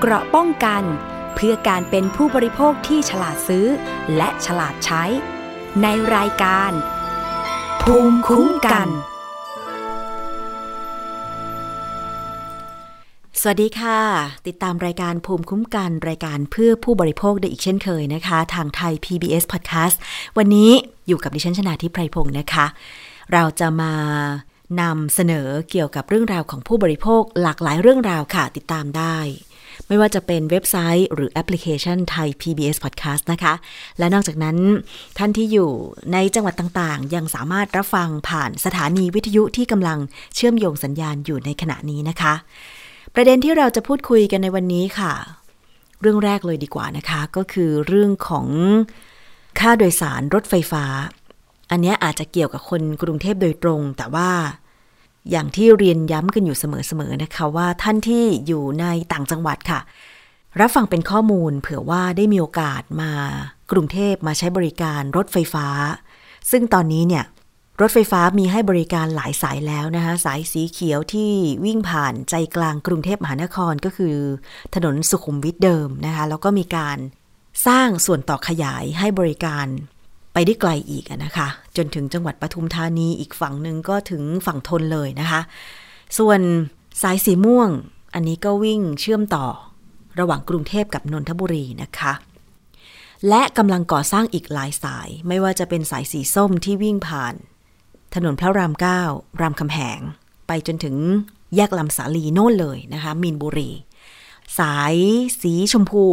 เกราะป้องกัน เพื่อการเป็นผู้บริโภคที่ฉลาดซื้อ และฉลาดใช้ ในรายการ ภูมิคุ้มกัน สวัสดีค่ะ ติดตามรายการภูมิคุ้มกัน รายการเพื่อผู้บริโภคได้อีกเช่นเคยนะคะ ทางไทย PBS Podcast วันนี้อยู่กับดิฉันชนาทิพไพรพงศ์นะคะ เราจะมานำเสนอเกี่ยวกับเรื่องราวของผู้บริโภคหลากหลายเรื่องราวค่ะ ติดตามได้ ไม่ว่าจะเป็นเว็บไซต์หรือแอปพลิเคชันไทย PBS Podcast นะคะ และนอกจากนั้นท่านที่อยู่ในจังหวัดต่างๆ ยังสามารถรับฟังผ่านสถานีวิทยุที่กำลังเชื่อมโยงสัญญาณอยู่ในขณะนี้นะคะ ประเด็นที่เราจะพูดคุยกันในวันนี้ค่ะ เรื่องแรกเลยดีกว่านะคะ ก็คือเรื่องของค่าโดยสารรถไฟฟ้า อันนี้อาจจะเกี่ยวกับคนกรุงเทพโดยตรง แต่ว่า อย่างที่เรียนย้ำกันอยู่เสมอๆนะคะว่าท่านที่อยู่ในต่างจังหวัดค่ะ รับฟังเป็นข้อมูลเผื่อว่าได้มีโอกาสมากรุงเทพมาใช้บริการรถไฟฟ้า ซึ่งตอนนี้เนี่ยรถไฟฟ้ามีให้บริการหลายสายแล้วนะคะ สายสีเขียวที่วิ่งผ่านใจกลางกรุงเทพมหานครก็คือ ถนนสุขุมวิทเดิมนะคะ แล้วก็มีการสร้างส่วนต่อขยายให้บริการ ไปได้ไกลอีกนะคะ จนถึงจังหวัดปทุมธานีอีกฝั่งหนึ่งก็ถึงฝั่งทนเลยนะคะ ส่วนสายสีม่วง อันนี้ก็วิ่งเชื่อมต่อระหว่างกรุงเทพกับนนทบุรีนะคะ และกำลังก่อสร้างอีกหลายสาย ไม่ว่าจะเป็นสายสีส้มที่วิ่งผ่าน ถนนพระรามเก้ารามคำแหง ไปจนถึงแยกลำสาลีโน่นเลยนะคะ มีนบุรี สายสีชมพู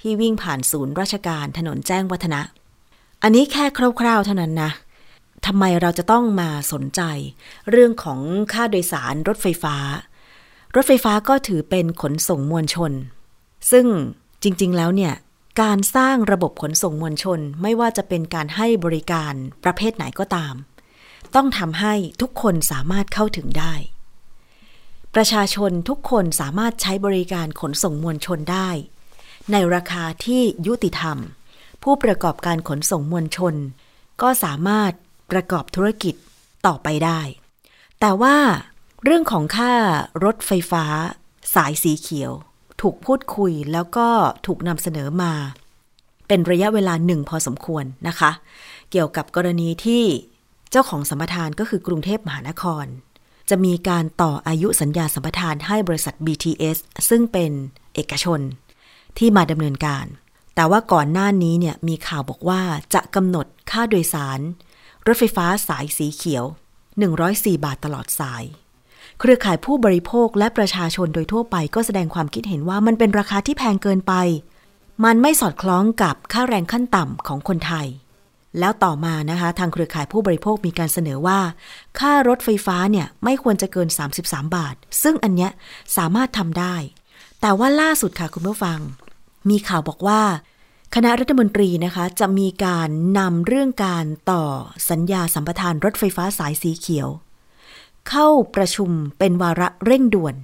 ที่วิ่งผ่านศูนย์ราชการถนนแจ้งวัฒนะ อันนี้แค่คร่าว ๆ เท่านั้นนะทำไมเราจะต้องมาสนใจ เรื่องของค่าโดยสารรถไฟฟ้า รถไฟฟ้าก็ถือเป็นขนส่งมวลชน ซึ่งจริง ๆ แล้วเนี่ยการสร้างระบบขนส่งมวลชนไม่ว่าจะเป็นการให้บริการประเภทไหนก็ตาม ต้องทำให้ทุกคนสามารถเข้าถึงได้ ประชาชนทุกคนสามารถใช้บริการขนส่งมวลชนได้ ในราคาที่ยุติธรรม ผู้ประกอบการขนส่งมวลชน ก็สามารถประกอบธุรกิจต่อไปได้ แต่ว่าเรื่องของค่ารถไฟฟ้า สายสีเขียว ถูกพูดคุยแล้วก็ถูกนำเสนอมา เป็นระยะเวลาหนึ่งพอสมควรนะคะ เกี่ยวกับกรณีที่เจ้าของสัมปทานก็คือกรุงเทพมหานคร จะมีการต่ออายุสัญญาสัมปทานให้บริษัท BTS ซึ่งเป็นเอกชนที่มาดำเนินการ แต่ว่าก่อนหน้านี้เนี่ยมีข่าวบอกว่าจะกำหนดค่าโดยสาร รถไฟฟ้าสายสีเขียว 104 บาทตลอดสาย เครือข่ายผู้บริโภคและประชาชนโดยทั่วไปก็แสดงความคิดเห็นว่ามันเป็นราคาที่แพงเกินไป มันไม่สอดคล้องกับค่าแรงขั้นต่ำของคนไทย แล้วต่อมานะคะทางเครือข่ายผู้บริโภคมีการเสนอว่า ค่ารถไฟฟ้าเนี่ยไม่ควรจะเกิน 33 บาท ซึ่งอันเนี้ยสามารถทำได้ แต่ว่าล่าสุดค่ะคุณผู้ฟัง มีข่าวบอกว่า คณะรัฐมนตรีนะคะ จะมีการนำเรื่องการต่อสัญญาสัมปทานรถไฟฟ้าสายสีเขียว เข้าประชุมเป็นวาระเร่งด่วน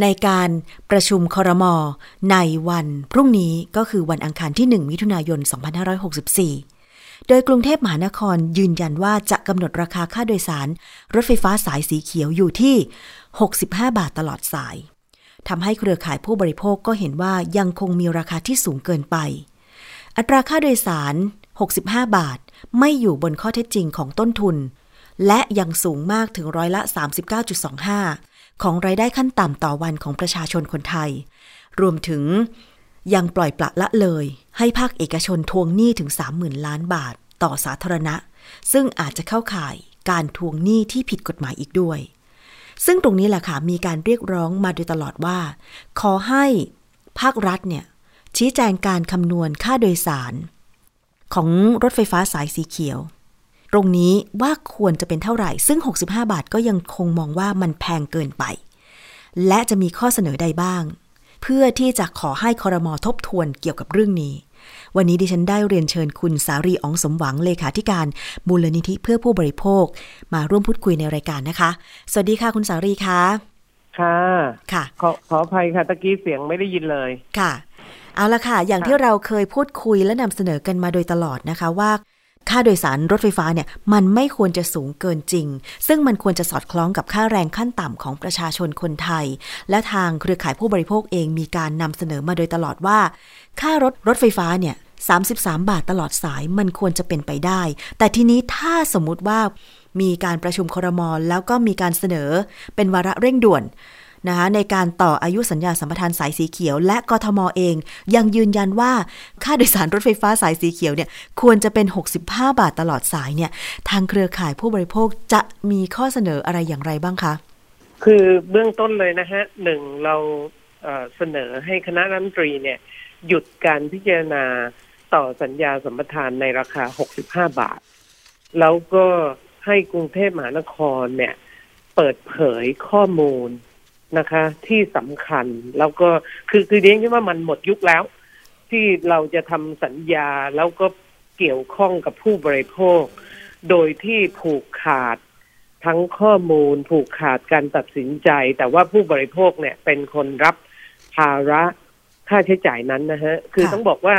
ในการประชุมคอรมอในวันพรุ่งนี้ก็คือวันอังคารที่ 1 มิถุนายน 2564โดยกรุงเทพมหานครยืนยันว่าจะกำหนดราคาค่าโดยสาร รถไฟฟ้าสายสีเขียวอยู่ที่ 65 บาทตลอดสาย ทำให้เครือข่ายผู้บริโภคก็เห็นว่ายังคงมีราคาที่สูงเกินไป อัตราค่าโดยสาร 65 บาท ไม่อยู่บนข้อเท็จจริงของต้นทุน และยังสูงมากถึงร้อยละ 39.25 ของรายได้ขั้นต่ำต่อวันของประชาชนคนไทย รวมถึงยังปล่อยปละละเลย ให้ภาคเอกชนทวงหนี้ถึง 30,000 ล้านบาท ต่อสาธารณะ ซึ่งอาจจะเข้าข่ายการทวงหนี้ที่ผิดกฎหมายอีกด้วย ซึ่งตรงนี้แหละค่ะมีการเรียกร้องมาโดยตลอดว่า ขอให้ภาครัฐเนี่ยชี้แจงการคำนวณค่าโดยสาร ของรถไฟฟ้าสายสีเขียว ตรงนี้ว่าควรจะเป็นเท่าไหร่ ซึ่ง 65 บาทก็ยังคงมองว่ามันแพงเกินไป และจะมีข้อเสนอใดบ้าง เพื่อที่จะขอให้คอรมอทบทวนเกี่ยวกับเรื่องนี้ วันนี้ดิฉันได้เรียนเชิญคุณสารีอองสมหวังเลขาธิการมูลนิธิเพื่อผู้บริโภค มาร่วมพูดคุยในรายการนะคะ สวัสดีค่ะคุณสารีคะค่ะค่ะ ขอขออภัยค่ะตะกี้เสียงไม่ได้ยินเลยค่ะ เอาละค่ะ อย่างค่ะที่เราเคยพูดคุยและนำเสนอกันมาโดยตลอดนะคะว่า ค่าโดยสารรถไฟฟ้าเนี่ยมันไม่ควรจะสูงเกินจริง ซึ่งมันควรจะสอดคล้องกับค่าแรงขั้นต่ำของประชาชนคนไทย และทางเครือข่ายผู้บริโภคเองมีการนำเสนอมาโดยตลอดว่า ค่ารถรถไฟฟ้าเนี่ย33 บาทตลอดสายมันควรจะเป็นไปได้ แต่ทีนี้ถ้าสมมุติว่ามีการประชุมครมแล้วก็มีการเสนอเป็นวาระเร่งด่วน นะคะในการต่ออายุสัญญาสัมปทานสายสีเขียว และกทมเอง ยังยืนยันว่าค่าโดยสารรถไฟฟ้าสายสีเขียวเนี่ยควรจะเป็น 65 บาทตลอดสายเนี่ยทางเครือข่ายผู้บริโภคจะมีข้อเสนออะไรอย่างไรบ้างคะ คือเบื้องต้นเลยนะฮะหนึ่งเราเเสนอให้คณะรัฐมนตรีเนี่ยหยุดการพิจารณาต่อสัญญาสัมปทานในราคา 65 บาท แล้วก็ให้กรุงเทพมหานครเนี่ย เปิดเผยข้อมูล นะคะ ที่สำคัญแล้วก็คือคือเรียนคิดว่ามันหมดยุคแล้ว ที่เราจะทำสัญญาแล้วก็เกี่ยวข้องกับผู้บริโภค โดยที่ผูกขาดทั้งข้อมูลผูกขาดการตัดสินใจ แต่ว่าผู้บริโภคเนี่ยเป็นคนรับภาระค่าใช้จ่ายนั้นนะฮะ คือต้องบอกว่า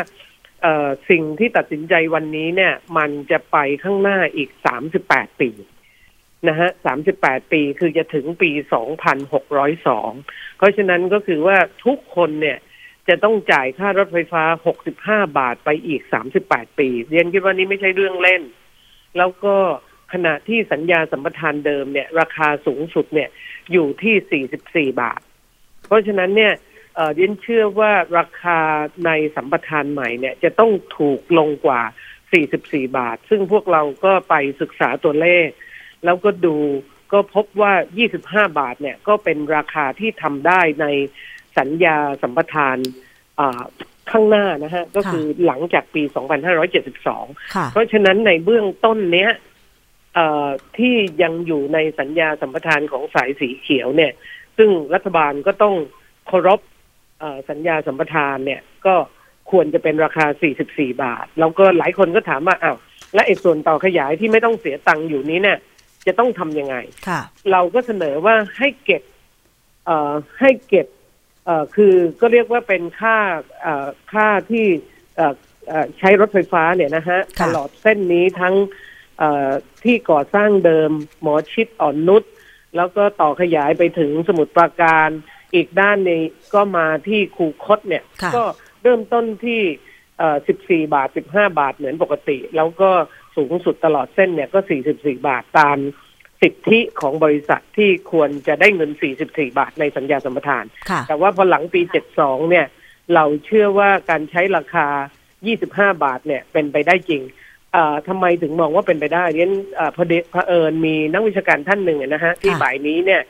สิ่งที่ตัดสินใจวันนี้เนี่ย มันจะไปข้างหน้าอีกสามสิบแปดปี นะฮะสามสิบแปดปีคือจะถึงปีสองพันหกร้อยสองเพราะฉะนั้นก็คือว่าทุกคนเนี่ยจะต้องจ่ายค่ารถไฟฟ้าหกสิบห้าบาทไปอีกสามสิบแปดปี เรียนคิดว่านี้ไม่ใช่เรื่องเล่น แล้วก็ขณะที่สัญญาสัมปทานเดิมเนี่ย ราคาสูงสุดเนี่ยอยู่ที่สี่สิบสี่บาท เพราะฉะนั้นเนี่ยเรียนเชื่อว่าราคาในสัมปทานใหม่เนี่ยจะต้องถูกลงกว่า 44 บาท ซึ่งพวกเราก็ไปศึกษาตัวเลข แล้วก็ดูก็พบว่า 25 บาทเนี่ยก็เป็นราคาที่ทำได้ในสัญญาสัมปทานข้างหน้านะฮะ ก็คือหลังจากปี 2572 เพราะฉะนั้นในเบื้องต้นเนี้ยที่ยังอยู่ในสัญญาสัมปทานของสายสีเขียวเนี่ย ซึ่งรัฐบาลก็ต้องเคารพสัญญาสัมปทานเนี่ยก็ควรจะเป็นราคา 44 บาท แล้วก็หลายคนก็ถามว่าอ้าวและไอ้ส่วนต่อขยายที่ไม่ต้องเสียตังค์อยู่นี้เนี่ย จะต้องทำยังไง เราก็เสนอว่าให้เก็บเอ่อให้เก็บเอ่อคือก็เรียกว่าเป็นค่าเอ่อค่าที่เอ่อใช้รถไฟฟ้าเนี่ยนะฮะ ตลอดเส้นนี้ทั้งเอ่อที่ก่อสร้างเดิมหมอชิดอ่อนนุชแล้วก็ต่อขยายไปถึงสมุทรปราการ อีกด้านนี้ก็มาที่คูคตเนี่ย ก็เริ่มต้นที่สิบสี่บาทสิบห้าบาทเหมือนปกติ แล้วก็ สูงสุดตลอดเส้นเนี่ยก็สี่สิบสี่บาทตามสิทธิของบริษัทที่ควรจะได้เงิน 44 บาทในสัญญาสัมปทาน แต่ว่าพอหลังปี 72 เนี่ย เราเชื่อว่าการใช้ราคา 25 บาทเนี่ยเป็นไปได้จริงทำไมถึงมองว่าเป็นไปได้เรียนพอเดพอเอิญมีนักวิชาการท่านหนึ่งนะฮะ ที่บ่ายนี้เนี่ย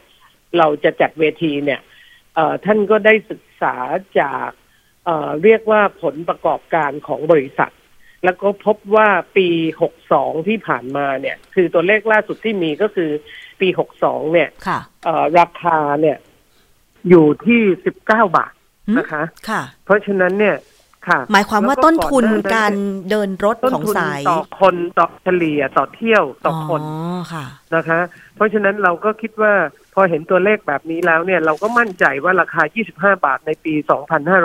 เราจะจัดเวทีเนี่ยท่านก็ได้ศึกษาจากเเรียกว่าผลประกอบการของบริษัท แล้วก็พบว่าปี 62 ที่ผ่านมาเนี่ย คือตัวเลขล่าสุดที่มีก็คือปี 62 เนี่ยราคาเนี่ยอยู่ที่ 19 บาทนะคะ ค่ะ เพราะฉะนั้นเนี่ยค่ะ หมายความว่าต้นทุนการเดินรถของสายต่อคนต่อเฉลี่ยต่อเที่ยวต่อคนค่ะนะคะ เพราะฉะนั้นเราก็คิดว่าพ อเห็นตัวเลขแบบนี้แล้วเนี่ยเราก็มั่นใจว่าราคา 25 บาทในปี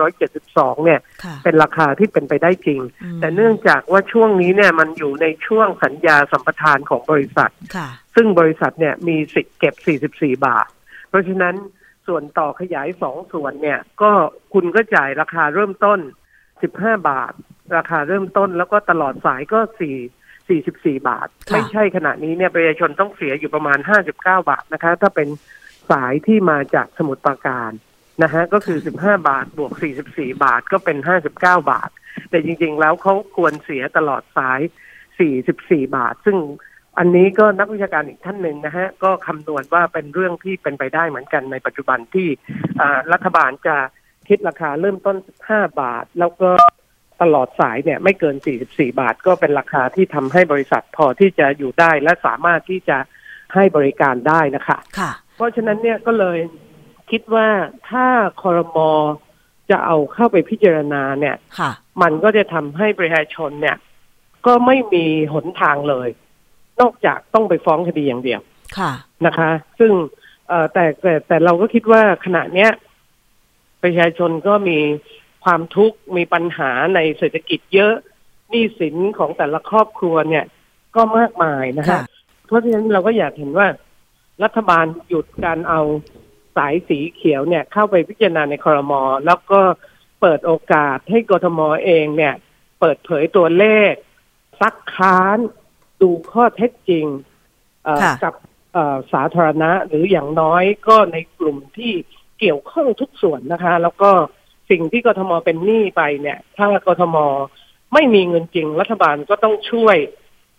2572 เนี่ย เป็นราคาที่เป็นไปได้จริง แต่เนื่องจากว่าช่วงนี้เนี่ยมันอยู่ในช่วงสัญญาสัมปทานของบริษัท ซึ่งบริษัทเนี่ยมีสิทธิ์เก็บ 44 บาท เพราะฉะนั้นส่วนต่อขยายสองส่วนเนี่ย ก็คุณก็จ่ายราคาเริ่มต้น 15 บาท ราคาเริ่มต้นแล้วก็ตลอดสายก็4 44 บาท ไม่ใช่ขณะนี้เนี่ยประชาชนต้องเสียอยู่ประมาณ 59 บาทนะคะ ถ้าเป็นสายที่มาจากสมุทรปราการนะฮะก็คือ 15 บาทบวก 44 บาทก็เป็น 59 บาท แต่จริง ๆ แล้วเขาควรเสียตลอดสาย 44 บาท ซึ่งอันนี้ก็นักวิชาการอีกท่านหนึ่งนะฮะก็คำนวณว่าเป็นเรื่องที่เป็นไปได้เหมือนกันในปัจจุบันที่รัฐบาลจะคิดราคาเริ่มต้น 15 บาท แล้วก็ ตลอดสายเนี่ยไม่เกิน 44 บาทก็เป็นราคาที่ทำให้บริษัทพอที่จะอยู่ได้และสามารถที่จะให้บริการได้นะคะค่ะ เพราะฉะนั้นเนี่ยก็เลยคิดว่าถ้าคอรมอจะเอาเข้าไปพิจารณาเนี่ยค่ะมันก็จะทำให้ประชาชนเนี่ย ก็ไม่มีหนทางเลย นอกจากต้องไปฟ้องคดีอย่างเดียวค่ะนะคะ ซึ่งเอแต่แต่แต่เราก็คิดว่าขณะเนี้ยประชาชนก็มี ความทุกข์มีปัญหาในเศรษฐกิจเยอะนี้สินของแต่ละครอบครัวเนี่ย ก็มากมายนะคะค่ะเพราะฉะนั้นเราก็อยากเห็นว่า รัฐบาลหยุดการเอาสายสีเขียวเนี่ย เข้าไปพิจารณาในคอรมอแล้วก็เปิดโอกาสให้กทมเองเนี่ย เปิดเผยตัวเลข ซักค้านดูข้อเท็จจริงเอ่อค่ะกับเอ่อสาธารณะหรืออย่างน้อยก็ในกลุ่มที่เกี่ยวข้องทุกส่วนนะคะ แล้วก็ สิ่งที่กทมเป็นหนี้ไปเนี่ย ถ้ากทมไม่มีเงินจริง รัฐบาลก็ต้องช่วย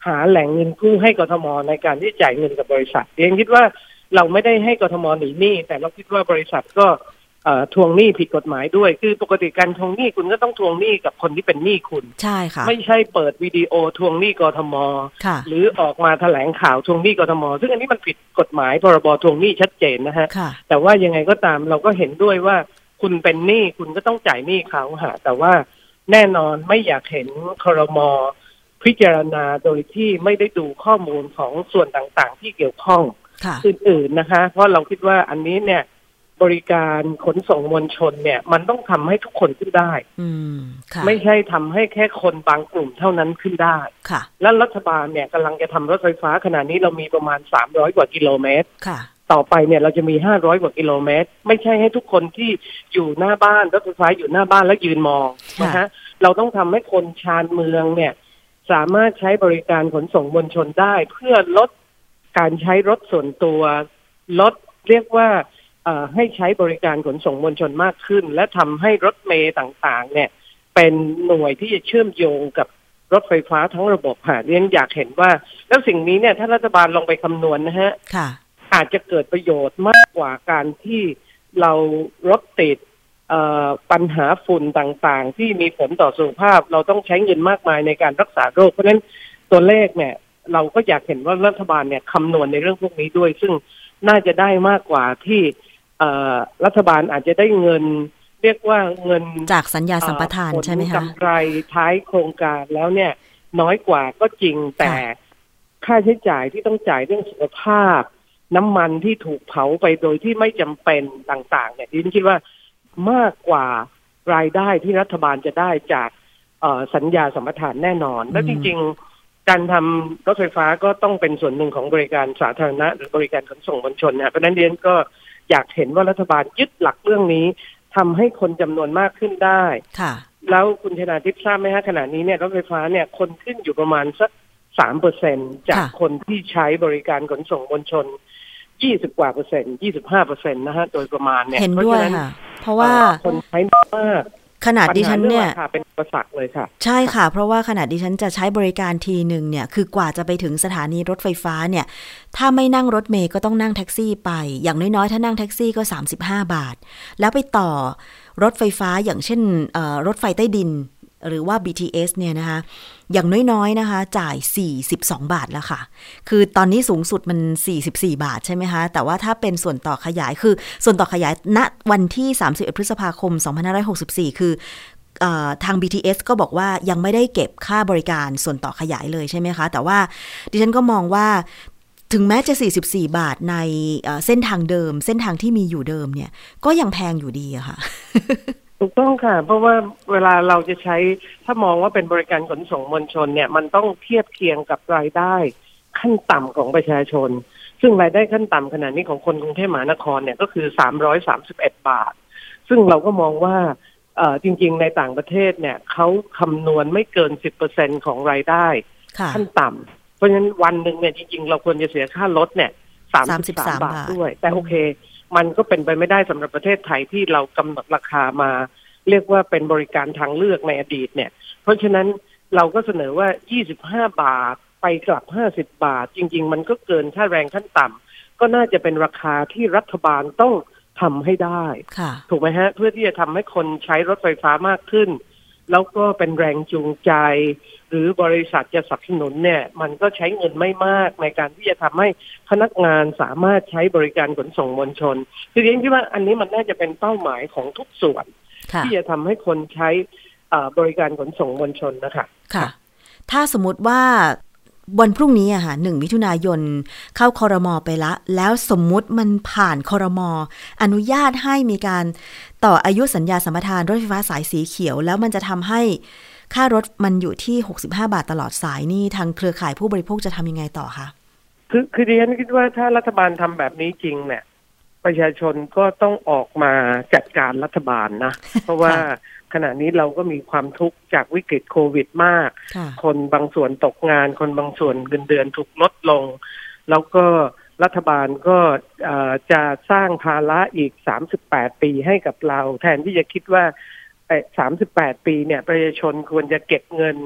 หาแหล่งเงินกู้ให้กทมในการที่จ่ายเงินกับบริษัทเองคิดว่าเราไม่ได้ให้กทมหนีหนี้แต่เราคิดว่าบริษัทก็เอ่อทวงหนี้ผิดกฎหมายด้วย คือปกติการทวงหนี้คุณก็ต้องทวงหนี้กับคนที่เป็นหนี้คุณ ใช่ค่ะ ไม่ใช่เปิดวิดีโอทวงหนี้กทมค่ะหรือออกมาแถลงข่าวทวงหนี้กทม ซึ่งอันนี้มันผิดกฎหมายพรบทวงหนี้ชัดเจนนะฮะค่ะแต่ว่ายังไงก็ตามเราก็เห็นด้วยว่า คุณเป็นหนี้คุณก็ต้องจ่ายหนี้เขาฮะแต่ว่าแน่นอนไม่อยากเห็นครมพิจารณาโดยที่ไม่ได้ดูข้อมูลของส่วนต่างๆ ที่เกี่ยวข้องค่ะอื่นๆนะคะ เพราะเราคิดว่าอันนี้เนี่ยบริการขนส่งมวลชนเนี่ย มันต้องทำให้ทุกคนขึ้นได้ อืมค่ะไม่ใช่ทำให้แค่คนบางกลุ่มเท่านั้นขึ้นได้ค่ะ และรัฐบาลเนี่ยกำลังจะทำรถไฟฟ้าขณะนี้เรามีประมาณ300กว่ากิโลเมตรค่ะ ต่อไปเนี่ยเราจะมี 500 กว่ากิโลเมตร ไม่ใช่ให้ทุกคนที่อยู่หน้าบ้านรถไฟฟ้าอยู่หน้าบ้านแล้วยืนมองนะฮะเราต้องทำให้คนชานเมืองเนี่ย สามารถใช้บริการขนส่งมวลชนได้ เพื่อลดการใช้รถส่วนตัวลดเรียกว่าให้ใช้บริการขนส่งมวลชนมากขึ้น และทำให้รถเมย์ต่างๆ เนี่ย เป็นหน่วยที่จะเชื่อมโยงกับรถไฟฟ้าทั้งระบบค่ะเรียนอยากเห็นว่า แล้วสิ่งนี้เนี่ยถ้ารัฐบาลลองไปคำนวณนะฮะ อาจจะเกิดประโยชน์มากกว่าการที่เรารถติดเอ่อปัญหาฝุ่นต่างๆ ที่มีผลต่อสุขภาพ เราต้องใช้เงินมากมายในการรักษาโรค เพราะฉะนั้นตัวเลขเนี่ย เราก็อยากเห็นว่ารัฐบาลเนี่ยคำนวณในเรื่องพวกนี้ด้วย ซึ่งน่าจะได้มากกว่าที่เอ่อรัฐบาลอาจจะได้เงิน เรียกว่าเงินจากสัญญาสัมปทานเอ่อใช่ไหมผลคะกำไรท้ายโครงการแล้วเนี่ย น้อยกว่าก็จริงแต่ค่ะค่าใช้จ่ายที่ต้องจ่ายเรื่องสุขภาพ น้ำมันที่ถูกเผาไปโดยที่ไม่จำเป็นต่าง ๆ เนี่ยดิฉันคิดว่ามากกว่ารายได้ที่รัฐบาลจะได้จากเอ่อสัญญาสัมปทานแน่นอน และจริง ๆ การทำรถไฟฟ้าก็ต้องเป็นส่วนหนึ่งของบริการสาธารณะ หรือบริการขนส่งมวลชนนะเพราะฉะนั้นเรียนก็อยากเห็นว่ารัฐบาลยึดหลักเรื่องนี้ทำให้คนจำนวนมากขึ้นได้ค่ะ แล้วคุณชนาทิพย์ทราบไหมฮะขณะนี้เนี่ยรถไฟฟ้าเนี่ยคนขึ้นอยู่ประมาณสักสามเปอร์เซ็นจากค่ะคนที่ใช้บริการขนส่งมวลชน ยี่สิบกว่าเปอร์เซ็นต์ยี่สิบห้าเปอร์เซ็นต์นะฮะ โดยประมาณเนี่ยเห็นพราะด้วยฉะนั้นค่ะ เพราะว่าเอ่อคนใช้มากขนาดดิฉันเนี่ยปัญหารื่องราคาเป็นอุปสรรคเลยค่ะ ใช่ค่ะ เพราะว่าขณะดิฉันจะใช้บริการทีหนึ่งเนี่ย คือกว่าจะไปถึงสถานีรถไฟฟ้าเนี่ย ถ้าไม่นั่งรถเมย์ก็ต้องนั่งแท็กซี่ไป อย่างน้อยๆ ถ้านั่งแท็กซี่ก็ 35 บาท แล้วไปต่อรถไฟฟ้าอย่างเช่นเอ่อรถไฟใต้ดิน หรือว่า BTS เนี่ยนะคะ อย่างน้อยๆนะคะ จ่าย 42 บาทแล้วค่ะ คือตอนนี้สูงสุดมัน 44 บาทใช่ไหมคะ แต่ว่าถ้าเป็นส่วนต่อขยายคือส่วนต่อขยายณวันที่ 31 พฤษภาคม 2564 คือทาง BTS ก็บอกว่ายังไม่ได้เก็บค่าบริการส่วนต่อขยายเลยใช่ไหมคะ แต่ว่าดิฉันก็มองว่าถึงแม้จะ 44 บาทในเอ่อเส้นทางเดิม เส้นทางที่มีอยู่เดิมเนี่ย ก็ยังแพงอยู่ดีอะค่ะ ถูกต้องค่ะ เพราะว่าเวลาเราจะใช้ถ้ามองว่าเป็นบริการขนส่งมวลชนเนี่ย มันต้องเทียบเคียงกับรายได้ขั้นต่ำของประชาชน ซึ่งรายได้ขั้นต่ำขนาดนี้ของคนกรุงเทพมหานครเนี่ยก็คือ331บาท ซึ่งเราก็มองว่าเอ่อจริง ๆ ในต่างประเทศเนี่ยเขาคำนวณไม่เกิน10%ของรายได้ค่ะขั้นต่ำเพราะฉะนั้นวันหนึ่งเนี่ยจริง ๆ เราควรจะเสียค่ารถเนี่ยสามสิบสาม33บาทด้วย แต่โอเค มันก็เป็นไปไม่ได้สำหรับประเทศไทยที่เรากำหนดราคามา เรียกว่าเป็นบริการทางเลือกในอดีตเนี่ย เพราะฉะนั้นเราก็เสนอว่า 25 บาทไปกลับ 50 บาท จริง ๆ มันก็เกินค่าแรงขั้นต่ำก็น่าจะเป็นราคาที่รัฐบาลต้องทำให้ได้ค่ะถูกไหมฮะ เพื่อที่จะทำให้คนใช้รถไฟฟ้ามากขึ้น แล้วก็เป็นแรงจูงใจ หรือบริษัทจะสนับสนุนเนี่ย มันก็ใช้เงินไม่มากในการที่จะทำให้พนักงานสามารถใช้บริการขนส่งมวลชน คือเรียนคิดว่าอันนี้มันน่าจะเป็นเป้าหมายของทุกส่วนค่ะที่จะทำให้คนใช้เอ่อบริการขนส่งมวลชนนะคะค่ะ ถ้าสมมติว่าวันพรุ่งนี้อะค่ะหนึ่งมิถุนายนเข้าคอรมอไปละ แล้วสมมุติมันผ่านคอรมออนุญาตให้มีการต่ออายุสัญญาสัมปทานรถไฟฟ้าสายสีเขียว แล้วมันจะทำให้ ค่ารถมันอยู่ที่ 65 บาทตลอดสายนี่ทางเครือข่ายผู้บริโภคจะทำยังไงต่อคะคือคือดิฉันคิดว่าถ้ารัฐบาลทำแบบนี้จริงเนี่ยประชาชนก็ต้องออกมาจัดการรัฐบาลนะ เพราะว่าขณะนี้เราก็มีความทุกข์จากวิกฤตโควิดมากค่ะคนบางส่วนตกงาน คนบางส่วนเงินเดือนถูกลดลง แล้วก็รัฐบาลก็เอ่อจะสร้างภาระอีก 38 ปีให้กับเรา แทนที่จะคิดว่า ไอ้38ปีเนี่ยประชาชนควรจะเก็บเงิน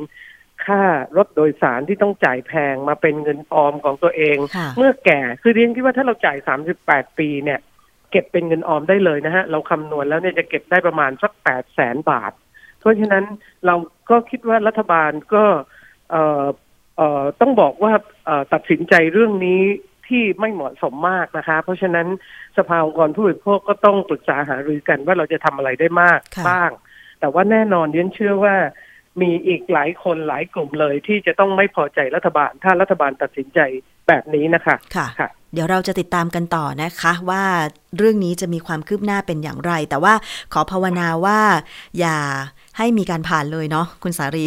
ค่ารถโดยสารที่ต้องจ่ายแพงมาเป็นเงินออมของตัวเองค่ะเมื่อแก่คือเรียนคิดว่าถ้าเราจ่าย38ปีเนี่ยเก็บเป็นเงินออมได้เลยนะฮะ เราคำนวณแล้วเนี่ยจะเก็บได้ประมาณสัก8แสนบาท เพราะฉะนั้นเราก็คิดว่ารัฐบาลก็เอ่อเอ่อต้องบอกว่าเอ่อตัดสินใจเรื่องนี้ที่ไม่เหมาะสมมากนะคะ เพราะฉะนั้นสภาองค์กรผู้บริโภคก็ต้องปรึกษาหารือกันว่าเราจะทำอะไรได้มากค่ะบ้าง แต่ว่าแน่นอนเรียนเชื่อว่ามีอีกหลายคนหลายกลุ่มเลยที่จะต้องไม่พอใจรัฐบาล ถ้ารัฐบาลตัดสินใจแบบนี้นะคะค่ะค่ะเดี๋ยวเราจะติดตามกันต่อนะคะว่าเรื่องนี้จะมีความคืบหน้าเป็นอย่างไร แต่ว่าขอภาวนาว่าอย่าให้มีการผ่านเลยเนาะคุณสารี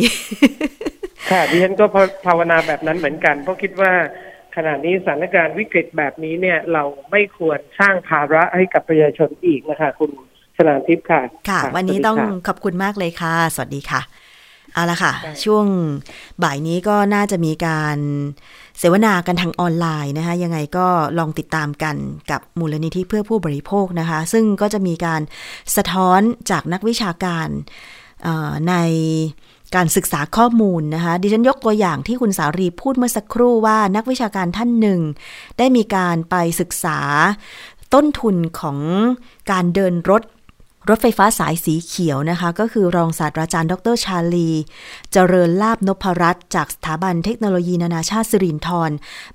ค่ะดิฉันก็ภาวนาแบบนั้นเหมือนกันเพราะคิดว่าขณะนี้สถานการณ์วิกฤตแบบนี้เนี่ย เราไม่ควรสร้างภาระให้กับประชาชนอีกนะคะ คุณ ชนาทิพย์ค่ะค่ะ ค่ะ วันนี้สสดีต้องค่ะขอบคุณมากเลยค่ะ สวัสดีค่ะ เอาละค่ะได้ช่วงบ่ายนี้ก็น่าจะมีการเสวนากันทางออนไลน์นะคะ ยังไงก็ลองติดตามกันกับมูลนิธิเพื่อผู้บริโภคนะคะ ซึ่งก็จะมีการสะท้อนจากนักวิชาการเอ่อในการศึกษาข้อมูลนะคะ ดิฉันยกตัวอย่างที่คุณสารีพูดเมื่อสักครู่ว่านักวิชาการท่านหนึ่ง ได้มีการไปศึกษาต้นทุนของการเดินรถ รถไฟฟ้าสายสีเขียวนะคะ ก็คือรองศาสตราจารย์ ดรชาลี เจริญลาบนพรัตน์จากสถาบันเทคโนโลยีนานาชาติสิรินธร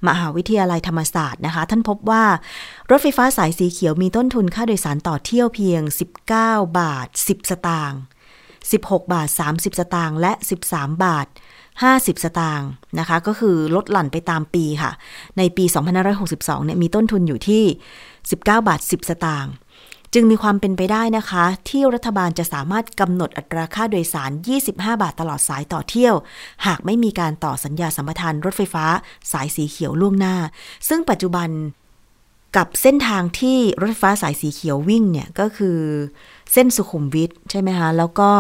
มหาวิทยาลัยธรรมศาสตร์นะคะ ท่านพบว่ารถไฟฟ้าสายสีเขียวมีต้นทุนค่าโดยสารต่อเที่ยวเพียง 19 บาท 10 สตางค์16 บาท 30 สตางค์และ 13 บาท 50 สตางค์นะคะ ก็คือลดหลั่นไปตามปีค่ะ ในปี 2562เนี่ยมีต้นทุนอยู่ที่ 19 บาท 10 สตางค์ จึงมีความเป็นไปได้นะคะ ที่รัฐบาลจะสามารถกำหนดอัตราค่าโดยสาร 25 บาทตลอดสายต่อเที่ยว หากไม่มีการต่อสัญญาสัมปทานรถไฟฟ้า สายสีเขียวล่วงหน้า ซึ่งปัจจุบันกับเส้นทางที่รถไฟฟ้าสายสีเขียววิ่งเนี่ยก็คือเส้นสุขุมวิทใช่ไหมคะ แล้วก็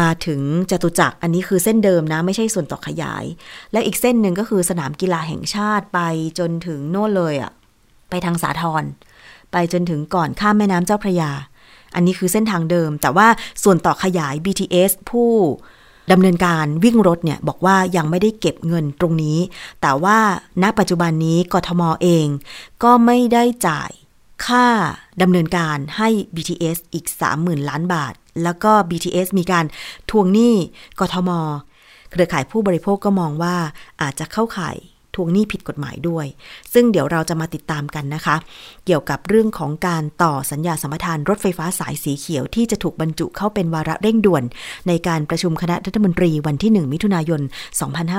มาถึงจตุจักรอันนี้คือเส้นเดิมนะ ไม่ใช่ส่วนต่อขยาย และอีกเส้นหนึ่งก็คือสนามกีฬาแห่งชาติไปจนถึงโน่นเลยอะไปทางสาทร ไปจนถึงก่อนข้ามแม่น้ำเจ้าพระยา อันนี้คือเส้นทางเดิม แต่ว่าส่วนต่อขยาย BTS ผู้ดำเนินการวิ่งรถเนี่ยบอกว่ายังไม่ได้เก็บเงินตรงนี้ แต่ว่าณปัจจุบันนี้กทมเอง ก็ไม่ได้จ่ายค่าดำเนินการให้ BTS อีก 30,000 ล้านบาท แล้วก็ BTS มีการทวงหนี้กทม เครือข่ายผู้บริโภคก็มองว่าอาจจะเข้าข่าย ทวงหนี้ผิดกฎหมายด้วย ซึ่งเดี๋ยวเราจะมาติดตามกันนะคะ เกี่ยวกับเรื่องของการต่อสัญญาสัมปทานรถไฟฟ้าสายสีเขียวที่จะถูกบรรจุเข้าเป็นวาระเร่งด่วน ในการประชุมคณะรัฐมนตรีวันที่ 1 มิถุนายน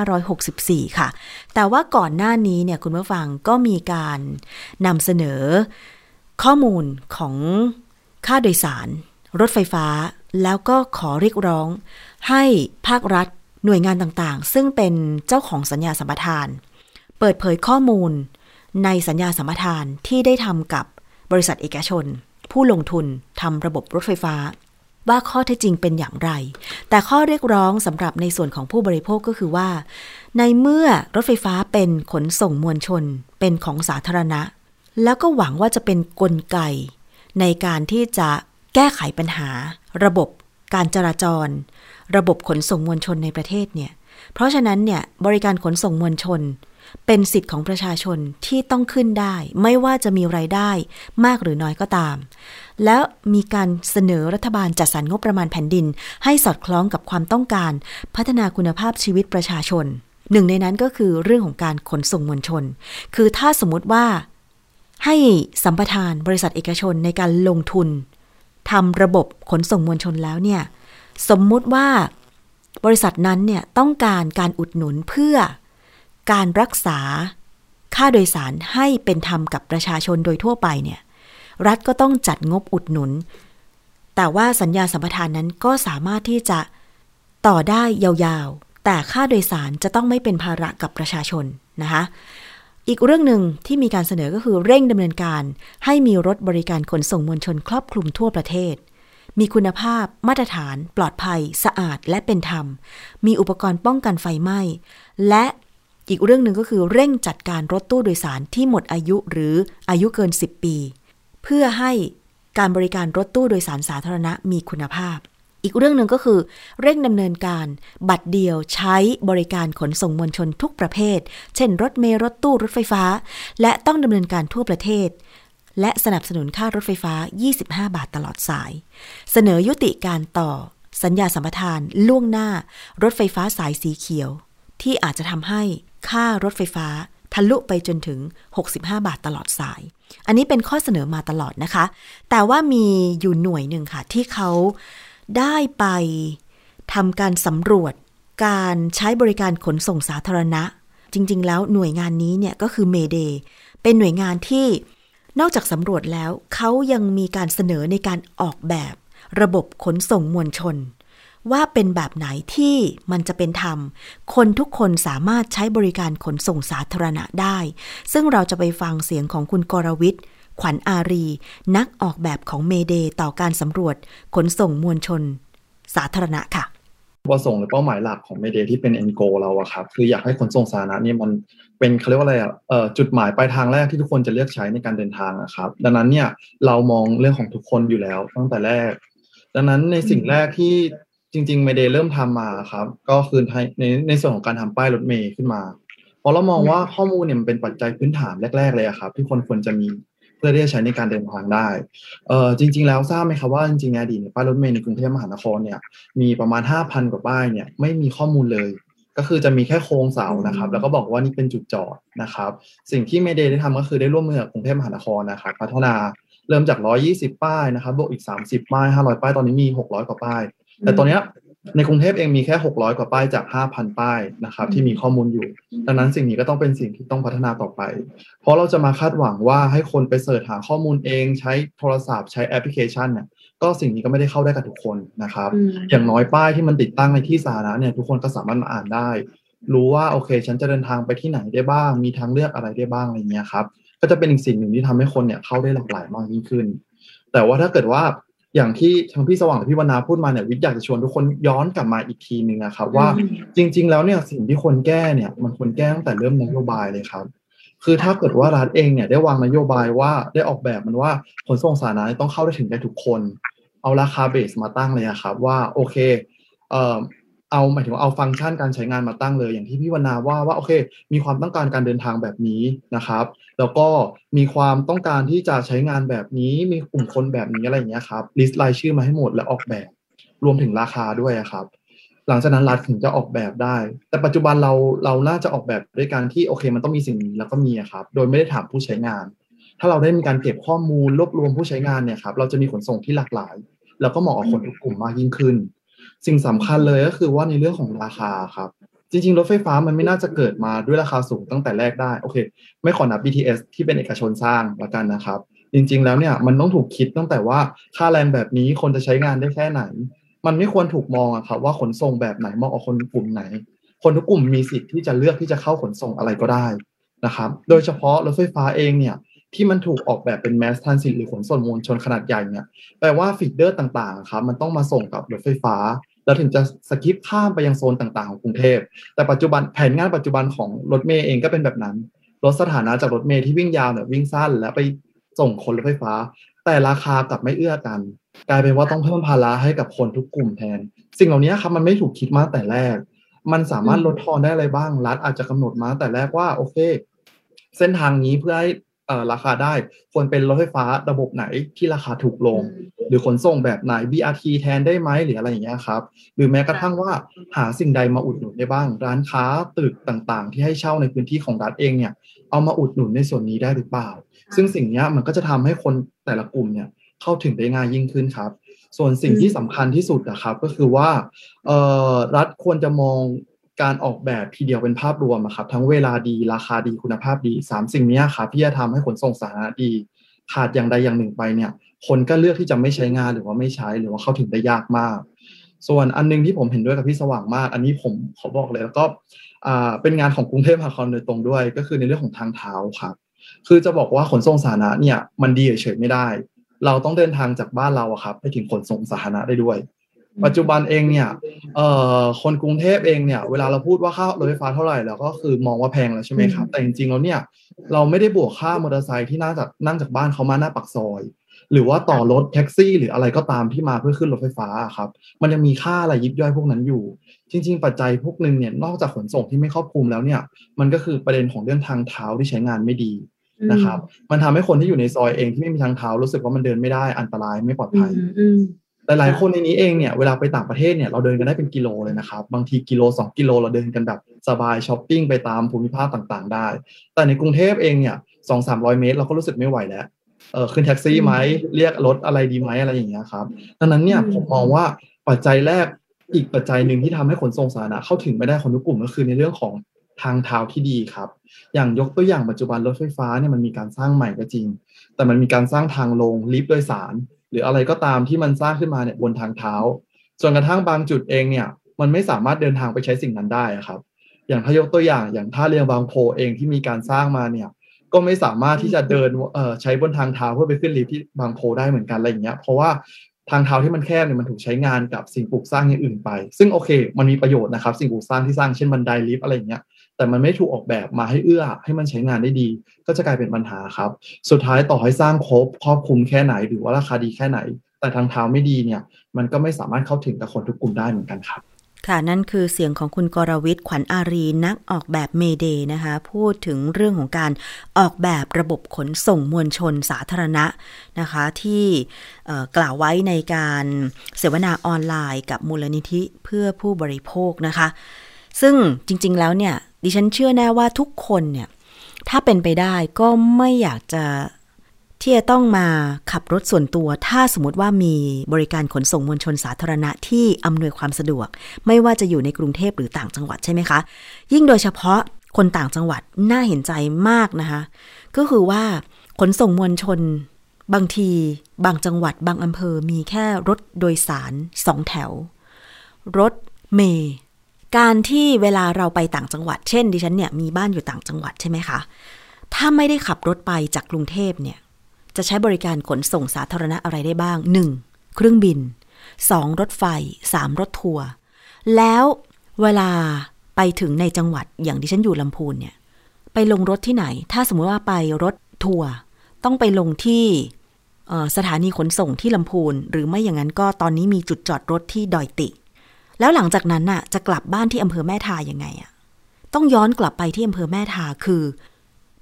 2564 ค่ะ แต่ว่าก่อนหน้านี้เนี่ยคุณผู้ฟังก็มีการนำเสนอข้อมูลของค่าโดยสาร รถไฟฟ้า แล้วก็ขอเรียกร้อง ให้ภาครัฐหน่วยงานต่างๆ ซึ่งเป็นเจ้าของสัญญาสัมปทาน เปิดเผยข้อมูล ในสัญญาสัมปทานที่ได้ทำกับบริษัทเอกชน ผู้ลงทุนทำระบบรถไฟฟ้า ว่าข้อเท็จจริงเป็นอย่างไร แต่ข้อเรียกร้องสำหรับในส่วนของผู้บริโภคก็คือว่า ในเมื่อรถไฟฟ้าเป็นขนส่งมวลชน เป็นของสาธารณะ แล้วก็หวังว่าจะเป็นนกลไก ในการที่จะแก้ไขปัญหา ระบบการจราจร ระบบขนส่งมวลชนในประเทศเนี่ย เพราะฉะนั้นเนี่ยบริการขนส่งมวลชน เป็นสิทธิ์ของประชาชนที่ต้องขึ้นได้ ไม่ว่าจะมีไรายได้มากหรือน้อยก็ตาม แล้วมีการเสนอรัฐบาลจัดสรรงบประมาณแผ่นดิน ให้สอดคล้องกับความต้องการ พัฒนาคุณภาพชีวิตประชาชน หนึ่งในนั้นก็คือเรื่องของการขนส่งมวลชน คือถ้าสมมติว่า ให้สัมปทานบริษัทเอกชนในการลงทุนทำระบบขนส่งมวลชนแล้วเนี่ยสมมุติว่าบริษัทนั้นเนี่ยต้องการการอุดหนุนเพื่อ การรักษาค่าโดยสารให้เป็นธรรมกับประชาชนโดยทั่วไปเนี่ย รัฐก็ต้องจัดงบอุดหนุน แต่ว่าสัญญาสัมปทานนั้นก็สามารถที่จะต่อได้ยาวๆ แต่ค่าโดยสารจะต้องไม่เป็นภาระกับประชาชนนะคะ อีกเรื่องหนึ่งที่มีการเสนอก็คือเร่งดำเนินการ ให้มีรถบริการขนส่งมวลชนครอบคลุมทั่วประเทศ มีคุณภาพ มาตรฐาน ปลอดภัย สะอาดและเป็นธรรม มีอุปกรณ์ป้องกันไฟไหม้ และ อีกเรื่องหนึ่งก็คือเร่งจัดการรถตู้โดยสารที่หมดอายุหรืออายุเกิน 10 ปี เพื่อให้การบริการรถตู้โดยสารสาธารณะมีคุณภาพ อีกเรื่องหนึ่งก็คือ เร่งดำเนินการบัตรเดียวใช้บริการขนส่งมวลชนทุกประเภท เช่น รถเมล์รถตู้รถไฟฟ้า และต้องดำเนินการทั่วประเทศ และสนับสนุนค่ารถไฟฟ้า 25 บาทตลอดสาย เสนอยุติการต่อ สัญญาสัมปทาน ล่วงหน้า รถไฟฟ้าสายสีเขียว ที่อาจจะทำให้ค่ารถไฟฟ้าทะลุไปจนถึง 65 บาทตลอดสาย อันนี้เป็นข้อเสนอมาตลอดนะคะ แต่ว่ามีอยู่หน่วยหนึ่งค่ะ ที่เขาได้ไปทำการสำรวจการใช้บริการขนส่งสาธารณะ จริง ๆ แล้วหน่วยงานนี้เนี่ยก็คือเมเดเป็นหน่วยงานที่นอกจากสำรวจแล้ว เขายังมีการเสนอในการออกแบบ ระบบขนส่งมวลชน ว่าเป็นแบบไหนที่มันจะเป็นธรรม คนทุกคนสามารถใช้บริการขนส่งสาธารณะได้ ซึ่งเราจะไปฟังเสียงของคุณกรวิทย์ขวัญอารี นักออกแบบของเมเดต่อการสำรวจขนส่งมวลชน สาธารณะค่ะประสงค์หรือเป้าหมายหลักของเมเดที่เป็น end goal เราอะครับคืออยากให้ขนส่งสาธารณะนี่มันเป็นเขาเรียกว่าอะไรอะเออจุดหมายปลายทางแรกที่ทุกคนจะเลือกใช้ในการเดินทางอะครับ ดังนั้นเนี่ยเรามองเรื่องของทุกคนอยู่แล้วตั้งแต่แรก ดังนั้นในสิ่งแรกที่ จริงๆเมเดเริ่มทำมาครับ ก็คือในในส่วนของการทำป้ายรถเมย์ขึ้นมา เพราะเรามองว่าข้อมูลเนี่ยมันเป็นปัจจัยพื้นฐานแรก ๆ เลยอะครับ ที่คนควรจะมีเพื่อที่จะใช้ในการเดินทางได้เอ่อจริง ๆ แล้วทราบไหมครับว่าจริงๆในอดีตเนี่ยป้ายรถเมล์ในกรุงเทพมหานครเนี่ยมีประมาณ 5,000 กว่าป้ายเนี่ยไม่มีข้อมูลเลยก็คือจะมีแค่โครงเสานะครับ แล้วก็บอกว่านี่เป็นจุดจอดนะครับ สิ่งที่เมเดได้ทำก็คือได้ร่วมมือกับกรุงเทพมหานครนะครับพัฒนาเริ่มจาก 120 ป้ายนะครับบวกอีก 30 ป้าย 500 ป้ายตอนนี้มี 600 กว่าป้าย แต่ตอนนี้ในกรุงเทพเองมีแค่ 600 กว่าป้ายจาก 5,000 ป้ายนะครับ ที่มีข้อมูลอยู่ ดังนั้นสิ่งนี้ก็ต้องเป็นสิ่งที่ต้องพัฒนาต่อไป เพราะเราจะมาคาดหวังว่าให้คนไปเสิร์ชหาข้อมูลเองใช้โทรศัพท์ใช้แอปพลิเคชันเนี่ยก็สิ่งนี้ก็ไม่ได้เข้าได้กับทุกคนนะครับ อย่างน้อยป้ายที่มันติดตั้งในที่สาธารณะเนี่ยทุกคนก็สามารถมาอ่านได้ รู้ว่าโอเค ฉันจะเดินทางไปที่ไหนได้บ้าง มีทางเลือกอะไรได้บ้างอะไรเงี้ยครับก็จะเป็นอีกสิ่งหนึ่งที่ทำให้คนเนี่ยเข้าได้หลากหลายมากยิ่งขึ้น แต่ว่าถ้าเกิดว่า อย่างที่ทางพี่สว่างกับพี่วรรณาพูดมาเนี่ยวิทย์อยากจะชวนทุกคนย้อนกลับมาอีกทีหนึ่งนะครับว่าจริง ๆ แล้วเนี่ยสิ่งที่คนแก้เนี่ยมันควรแก้ตั้งแต่เริ่มนโยบายเลยครับคือถ้าเกิดว่ารัฐเองเนี่ยได้วางนโยบายว่าได้ออกแบบมันว่าขนส่งสาธารณะต้องเข้าได้ถึงได้ทุกคน เอาราคาเบสมาตั้งเลยครับว่าโอเคเอ่อเอาหมายถึงว่าเอาฟังก์ชันการใช้งานมาตั้งเลย อย่างที่พี่วรรณาว่าว่าโอเค มีความต้องการการเดินทางแบบนี้นะครับ แล้วก็มีความต้องการที่จะใช้งานแบบนี้มีกลุ่มคนแบบนี้อะไรอย่างเงี้ยครับลิสต์รายชื่อมาให้หมดแล้วออกแบบ รวมถึงราคาด้วยครับ หลังจากนั้นรัฐถึงจะออกแบบได้ แต่ปัจจุบันเราเราน่าจะออกแบบด้วยการที่โอเค มันต้องมีสิ่งนี้แล้วก็มีครับ โดยไม่ได้ถามผู้ใช้งาน ถ้าเราได้มีการเก็บข้อมูลรวบรวมผู้ใช้งานเนี่ยครับเราจะมีขนส่งที่หลากหลาย แล้วก็เหมาะกับคนทุกกลุ่มมากยิ่งขึ้น สิ่งสำคัญเลยก็คือว่าในเรื่องของราคาครับ จริงๆ รถไฟฟ้ามันไม่น่าจะเกิดมาด้วยราคาสูงตั้งแต่แรกได้โอเค ไม่ขอนับ BTS ที่เป็นเอกชนสร้างละกันนะครับ จริง ๆ แล้วเนี่ยมันต้องถูกคิดตั้งแต่ว่าค่าแรงแบบนี้คนจะใช้งานได้แค่ไหน มันไม่ควรถูกมองอะครับว่าขนส่งแบบไหนเหมาะกับคนกลุ่มไหน คนทุกกลุ่มมีสิทธิ์ที่จะเลือกที่จะเข้าขนส่งอะไรก็ได้นะครับ โดยเฉพาะรถไฟฟ้าเองเนี่ยที่มันถูกออกแบบเป็นแมสทันสิหรือขนส่งมวลชนขนาดใหญ่เนี่ยแปลว่า feeder ต่างๆครับมันต้องมาส่งกับรถไฟฟ้า แล้วถึงจะ skip ข้ามไปยังโซนต่างๆของกรุงเทพ แต่ปัจจุบันแผนงานปัจจุบันของรถเมล์เองก็เป็นแบบนั้นลดสถานะจากรถเมล์ที่วิ่งยาวเนี่ยวิ่งสั้น แล้วไปส่งคนรถไฟฟ้า แต่ราคากลับไม่เอื้อกัน กลายเป็นว่าต้องเพิ่มภาระให้กับคนทุกกลุ่มแทน สิ่งเหล่านี้ครับมันไม่ถูกคิดมาแต่แรก มันสามารถลดทอนได้อะไรบ้าง รัฐอาจจะกำหนดมาแต่แรกว่าโอเค เส้นทางนี้เพื่อให้ ราคาได้ ควรเป็นรถไฟฟ้าระบบไหนที่ราคาถูกลง หรือขนส่งแบบไหน BRT แทนได้ไหมหรืออะไรอย่างเงี้ยครับ หรือแม้กระทั่งว่าหาสิ่งใดมาอุดหนุนได้บ้าง ร้านค้าตึกต่างๆ ที่ให้เช่าในพื้นที่ของรัฐเองเนี่ย เอามาอุดหนุนในส่วนนี้ได้หรือเปล่า ซึ่งสิ่งนี้มันก็จะทำให้คนแต่ละกลุ่มเนี่ยเข้าถึงได้ง่ายยิ่งขึ้นครับ ส่วนสิ่งที่สำคัญที่สุดนะครับก็คือว่ารัฐควรจะมอง การออกแบบทีเดียวเป็นภาพรวมครับ ทั้งเวลาดีราคาดีคุณภาพดีสามสิ่งนี้ครับที่จะทำให้ขนส่งสาธารณะดี ขาดอย่างใดอย่างหนึ่งไปเนี่ย คนก็เลือกที่จะไม่ใช้งานหรือว่าไม่ใช้หรือว่าเข้าถึงได้ยากมาก ส่วนอันนึงที่ผมเห็นด้วยกับพี่สว่างมาก อันนี้ผมขอบอกเลยแล้วก็เป็นงานของกรุงเทพมหานครโดยตรงด้วย ก็คือในเรื่องของทางเท้าครับคือจะบอกว่าขนส่งสาธารณะเนี่ยมันดีเฉยๆไม่ได้ เราต้องเดินทางจากบ้านเราอะครับไปถึงขนส่งสาธารณะได้ด้วย ปัจจุบันเองเนี่ยเอ่อคนกรุงเทพเองเนี่ยเวลาเราพูดว่าค่ารถไฟฟ้าเท่าไหร่เราก็คือมองว่าแพงแล้วใช่ไหมครับ แต่จริงๆแล้วเนี่ยเราไม่ได้บวกค่ามอเตอร์ไซค์ที่นั่งจากนั่งจากบ้านเขามาหน้าปากซอย หรือว่าต่อรถแท็กซี่ หรืออะไรก็ตามที่มาเพื่อขึ้นรถไฟฟ้าอะครับ มันยังมีค่าอะไรยิบย่อยพวกนั้นอยู่ จริง ๆ ปัจจัยพวกนึงเนี่ยนอกจากขนส่งที่ไม่ครอบคลุมแล้วเนี่ย มันก็คือประเด็นของเรื่องทางเท้าที่ใช้งานไม่ดีนะครับ มันทำให้คนที่อยู่ในซอยเองที่ไม่มีทางเท้ารู้สึกว่ามันเดินไม่ได้อันตรายไม่ปลอดภัยอืม หลายๆคนในนี้เองเนี่ยเวลาไปต่างประเทศเนี่ยเราเดินกันได้เป็นกิโลเลยนะครับบางทีกิโล 2 กิโลเราเดินกันแบบสบายช้อปปิ้งไปตามภูมิภาคต่างๆ ได้ แต่ในกรุงเทพเองเนี่ยสองสามร้อยเมตร เราก็รู้สึกไม่ไหวแล้วเออขึ้นแท็กซี่ไหมเรียกรถอะไรดีไหมอะไรอย่างเงี้ยครับดังนั้นเนี่ยอืมผมมองว่าปัจจัยแรกอีกปัจจัยหนึ่งที่ทำให้ขนส่งสาธารณะเข้าถึงไม่ได้คนทุกกลุ่มก็คือในเรื่องของทางเท้าที่ดีครับ อย่างยกตัวอย่างปัจจุบันรถไฟฟ้าเนี่ยมันมีการสร้างใหม่ก็จริง แต่มันมีการสร้างทางลงลิฟต์โดยสาร หรืออะไรก็ตามที่มันสร้างขึ้นมาเนี่ยบนทางเท้าจนกระทั่งบางจุดเองเนี่ย มันไม่สามารถเดินทางไปใช้สิ่งนั้นได้ครับ อย่างถ้ายกตัวอย่างอย่างท่าเรือบางโพเองที่มีการสร้างมาเนี่ย ก็ไม่สามารถที่จะเดินเอ่อใช้บนทางเท้าเพื่อไปขึ้นลิฟต์ที่บางโพได้เหมือนกันอะไรอย่างเงี้ยเพราะว่าทางเท้าที่มันแคบเนี่ยมันถูกใช้งานกับสิ่งปลูกสร้างอย่างอื่นไป ซึ่งโอเค มันมีประโยชน์นะครับ สิ่งปลูกสร้างที่สร้างเช่นบันไดลิฟต์อะไรอย่างเงี้ย แต่มันไม่ถูกออกแบบมาให้เอื้อ ให้มันใช้งานได้ดี ก็จะกลายเป็นปัญหาครับ สุดท้ายต่อให้สร้างครบครอบคลุมแค่ไหน หรือว่าราคาดีแค่ไหน แต่ทางเท้าไม่ดีเนี่ย มันก็ไม่สามารถเข้าถึงกับคนทุกกลุ่มได้เหมือนกันครับค่ะ นั่นคือเสียงของคุณกรวิทย์ขวัญอารีนักออกแบบเมเดนะคะ พูดถึงเรื่องของการออกแบบระบบขนส่งมวลชนสาธารณะนะคะ ที่กล่าวไว้ในการเสวนาออนไลน์กับมูลนิธิเพื่อผู้บริโภคนะคะ ซึ่งจริง ๆ แล้วเนี่ย ดิฉันเชื่อแน่ว่าทุกคนเนี่ย ถ้าเป็นไปได้ก็ไม่อยากจะที่จะต้องมาขับรถส่วนตัว ถ้าสมมติว่ามีบริการขนส่งมวลชนสาธารณะที่อำนวยความสะดวก ไม่ว่าจะอยู่ในกรุงเทพหรือต่างจังหวัดใช่ไหมคะ ยิ่งโดยเฉพาะคนต่างจังหวัดน่าเห็นใจมากนะคะ ก็คือว่าขนส่งมวลชน บางที บางจังหวัด บางอำเภอมีแค่รถโดยสารสองแถว รถเมย์ การที่เวลาเราไปต่างจังหวัด เช่น ดิฉันเนี่ยมีบ้านอยู่ต่างจังหวัดใช่ไหมคะ ถ้าไม่ได้ขับรถไปจากกรุงเทพเนี่ย จะใช้บริการขนส่งสาธารณะอะไรได้บ้าง 1. เครื่องบิน 2. รถไฟ 3. รถทัวร์แล้วเวลาไปถึงในจังหวัดอย่างที่ฉันอยู่ลำพูนเนี่ย ไปลงรถที่ไหน ถ้าสมมติว่าไปรถทัวร์ต้องไปลงที่สถานีขนส่งที่ลำพูน หรือไม่อย่างนั้นก็ตอนนี้มีจุดจอดรถที่ดอยติ แล้วหลังจากนั้นน่ะ จะกลับบ้านที่อำเภอแม่ทายังไงอะต้องย้อนกลับไปที่อำเภอแม่ทาคือ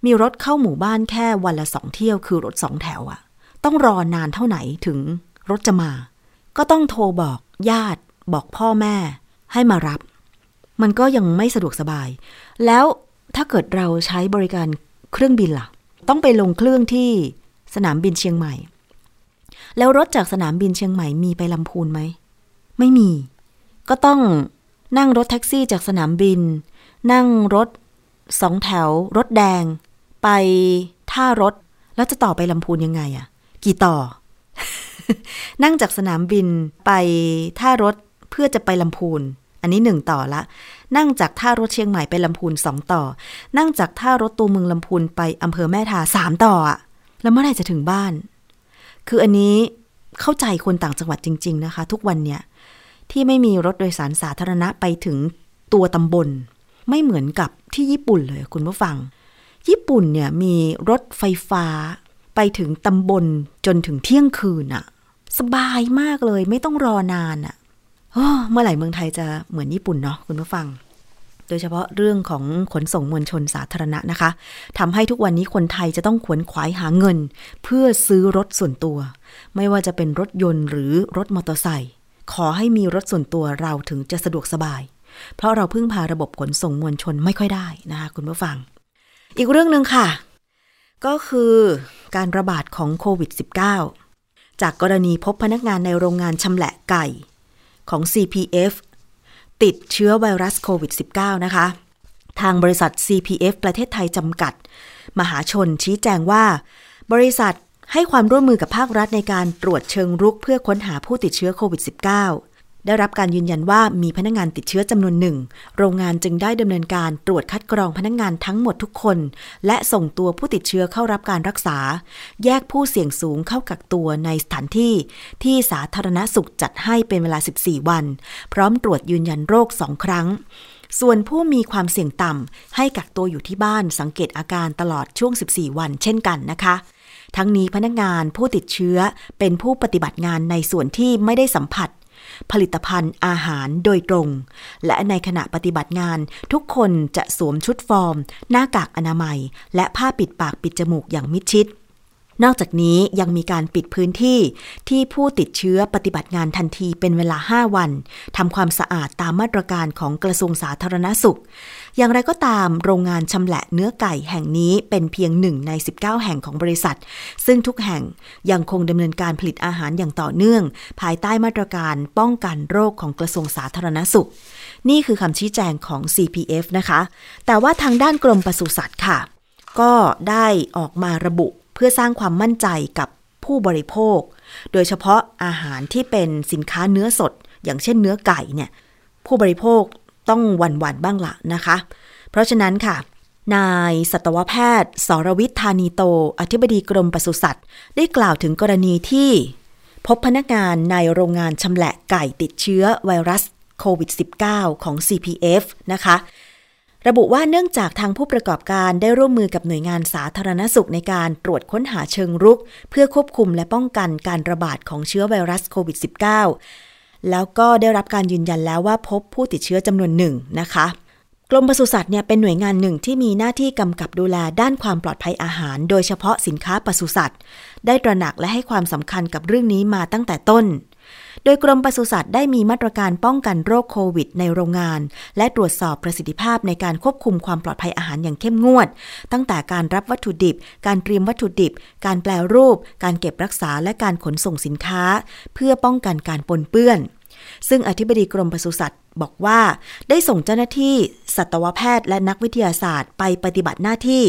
มีรถเข้าหมู่บ้านแค่วันละสองเที่ยวคือรถสองแถวอะต้องรอนานเท่าไหนถึงรถจะมา ก็ต้องโทรบอกญาติบอกพ่อแม่ให้มารับ มันก็ยังไม่สะดวกสบาย แล้วถ้าเกิดเราใช้บริการเครื่องบินล่ะ ต้องไปลงเครื่องที่สนามบินเชียงใหม่ แล้วรถจากสนามบินเชียงใหม่มีไปลำพูนไหม ไม่มี ก็ต้องนั่งรถแท็กซี่จากสนามบิน นั่งรถสองแถว รถแดง ไปท่ารถ แล้วจะต่อไปลำพูนยังไงอะกี่ต่อ นั่งจากสนามบินไปท่ารถเพื่อจะไปลำพูน อันนี้หนึ่งต่อละ นั่งจากท่ารถเชียงใหม่ไปลำพูนสองต่อ นั่งจากท่ารถตัวเมืองลำพูนไปอำเภอแม่ทาสามต่ออะแล้วเมื่อไหร่จะถึงบ้าน คืออันนี้เข้าใจคนต่างจังหวัดจริง ๆ นะคะ ทุกวันเนี่ย ที่ไม่มีรถโดยสารสาธารณะไปถึงตัวตำบล ไม่เหมือนกับที่ญี่ปุ่นเลยคุณผู้ฟัง ญี่ปุ่นเนี่ยมีรถไฟฟ้าไปถึงตำบลจนถึงเที่ยงคืนอะสบายมากเลยไม่ต้องรอนานอะเมื่อไหร่เมืองไทยจะเหมือนญี่ปุ่นเนาะคุณผู้ฟัง โดยเฉพาะเรื่องของขนส่งมวลชนสาธารณะนะคะทำให้ทุกวันนี้คนไทยจะต้องขวนขวายหาเงิน เพื่อซื้อรถส่วนตัว ไม่ว่าจะเป็นรถยนต์หรือรถมอเตอร์ไซค์ ขอให้มีรถส่วนตัวเราถึงจะสะดวกสบาย เพราะเราพึ่งพาระบบขนส่งมวลชนไม่ค่อยได้นะคะคุณผู้ฟัง อีกเรื่องหนึ่งค่ะ ก็คือการระบาดของโควิด -19 จากกรณีพบพนักงานในโรงงานชำแหละไก่ของ CPF ติดเชื้อไวรัสโควิด -19 นะคะ ทางบริษัท CPF ประเทศไทยจำกัด มหาชนชี้แจงว่า บริษัท ให้ความร่วมมือกับภาครัฐในการตรวจเชิงรุกเพื่อค้นหาผู้ติดเชื้อโควิด -19 ได้รับการยืนยันว่ามีพนักงานติดเชื้อจำนวนหนึ่ง โรงงานจึงได้ดำเนินการตรวจคัดกรองพนักงานทั้งหมดทุกคน และส่งตัวผู้ติดเชื้อเข้ารับการรักษา แยกผู้เสี่ยงสูงเข้ากักตัวในสถานที่ ที่สาธารณสุขจัดให้เป็นเวลา 14 วัน พร้อมตรวจยืนยันโรคสองครั้งส่วนผู้มีความเสี่ยงต่ำให้กักตัวอยู่ที่บ้านสังเกตอาการตลอดช่วง 14 วันเช่นกันนะคะ ทั้งนี้พนักงานผู้ติดเชื้อเป็นผู้ปฏิบัติงานในส่วนที่ไม่ได้สัมผัส ผลิตภัณฑ์อาหารโดยตรง และในขณะปฏิบัติงานทุกคนจะสวมชุดฟอร์ม หน้ากากอนามัย และผ้าปิดปากปิดจมูกอย่างมิดชิด นอกจากนี้ยังมีการปิดพื้นที่ที่ผู้ติดเชื้อปฏิบัติงานทันทีเป็นเวลา 5 วันทำความสะอาดตามมาตรการของกระทรวงสาธารณสุข อย่างไรก็ตามโรงงานชำแหละเนื้อไก่แห่งนี้เป็นเพียงหนึ่งใน 19 แห่งของบริษัท ซึ่งทุกแห่งยังคงดำเนินการผลิตอาหารอย่างต่อเนื่อง ภายใต้มาตรการป้องกันโรคของกระทรวงสาธารณสุข นี่คือคำชี้แจงของ CPF นะคะ แต่ว่าทางด้านกรมปศุสัตว์ค่ะ ก็ได้ออกมาระบุ พื่อสร้างความมั่นใจกับผู้บริโภค โดยเฉพาะอาหารที่เป็นสินค้าเนื้อสด อย่างเช่นเนื้อไก่เนี่ยผู้บริโภคต้องหวั่นหวั่นบ้างละนะคะ เพราะฉะนั้นค่ะ นายสัตวแพทย์ สรวิทธานีโต อธิบดีกรมปศุสัตว์ ได้กล่าวถึงกรณีที่ พบพนักงานในโรงงานชำแหละไก่ติดเชื้อไวรัสโควิด -19 ของ CPF นะคะ ระบุว่าเนื่องจากทางผู้ประกอบการได้ร่วมมือกับหน่วยงานสาธารณสุขในการตรวจค้นหาเชิงรุก เพื่อควบคุมและป้องกันการระบาดของเชื้อไวรัสโควิด -19 แล้วก็ได้รับการยืนยันแล้วว่าพบผู้ติดเชื้อจำนวนหนึ่งนะคะกรมปศุสัตว์เนี่ยเป็นหน่วยงานหนึ่งที่มีหน้าที่กำกับดูแลด้านความปลอดภัยอาหาร โดยเฉพาะสินค้าปศุสัตว์ ได้ตระหนักและให้ความสำคัญกับเรื่องนี้มาตั้งแต่ต้น โดยกรมปศุสัตว์ได้มีมาตรการป้องกันโรคโควิด ในโรงงาน และตรวจสอบประสิทธิภาพในการควบคุมความปลอดภัยอาหารอย่างเข้มงวด ตั้งแต่การรับวัตถุดิบ การเตรียมวัตถุดิบ การแปลรูป การเก็บรักษาและการขนส่งสินค้า เพื่อป้องกันการปนเปื้อน ซึ่งอธิบดีกรมปศุสัตว์บอกว่า ได้ส่งเจ้าหน้าที่สัตวแพทย์และนักวิทยาศาสตร์ ไปปฏิบัติหน้าที่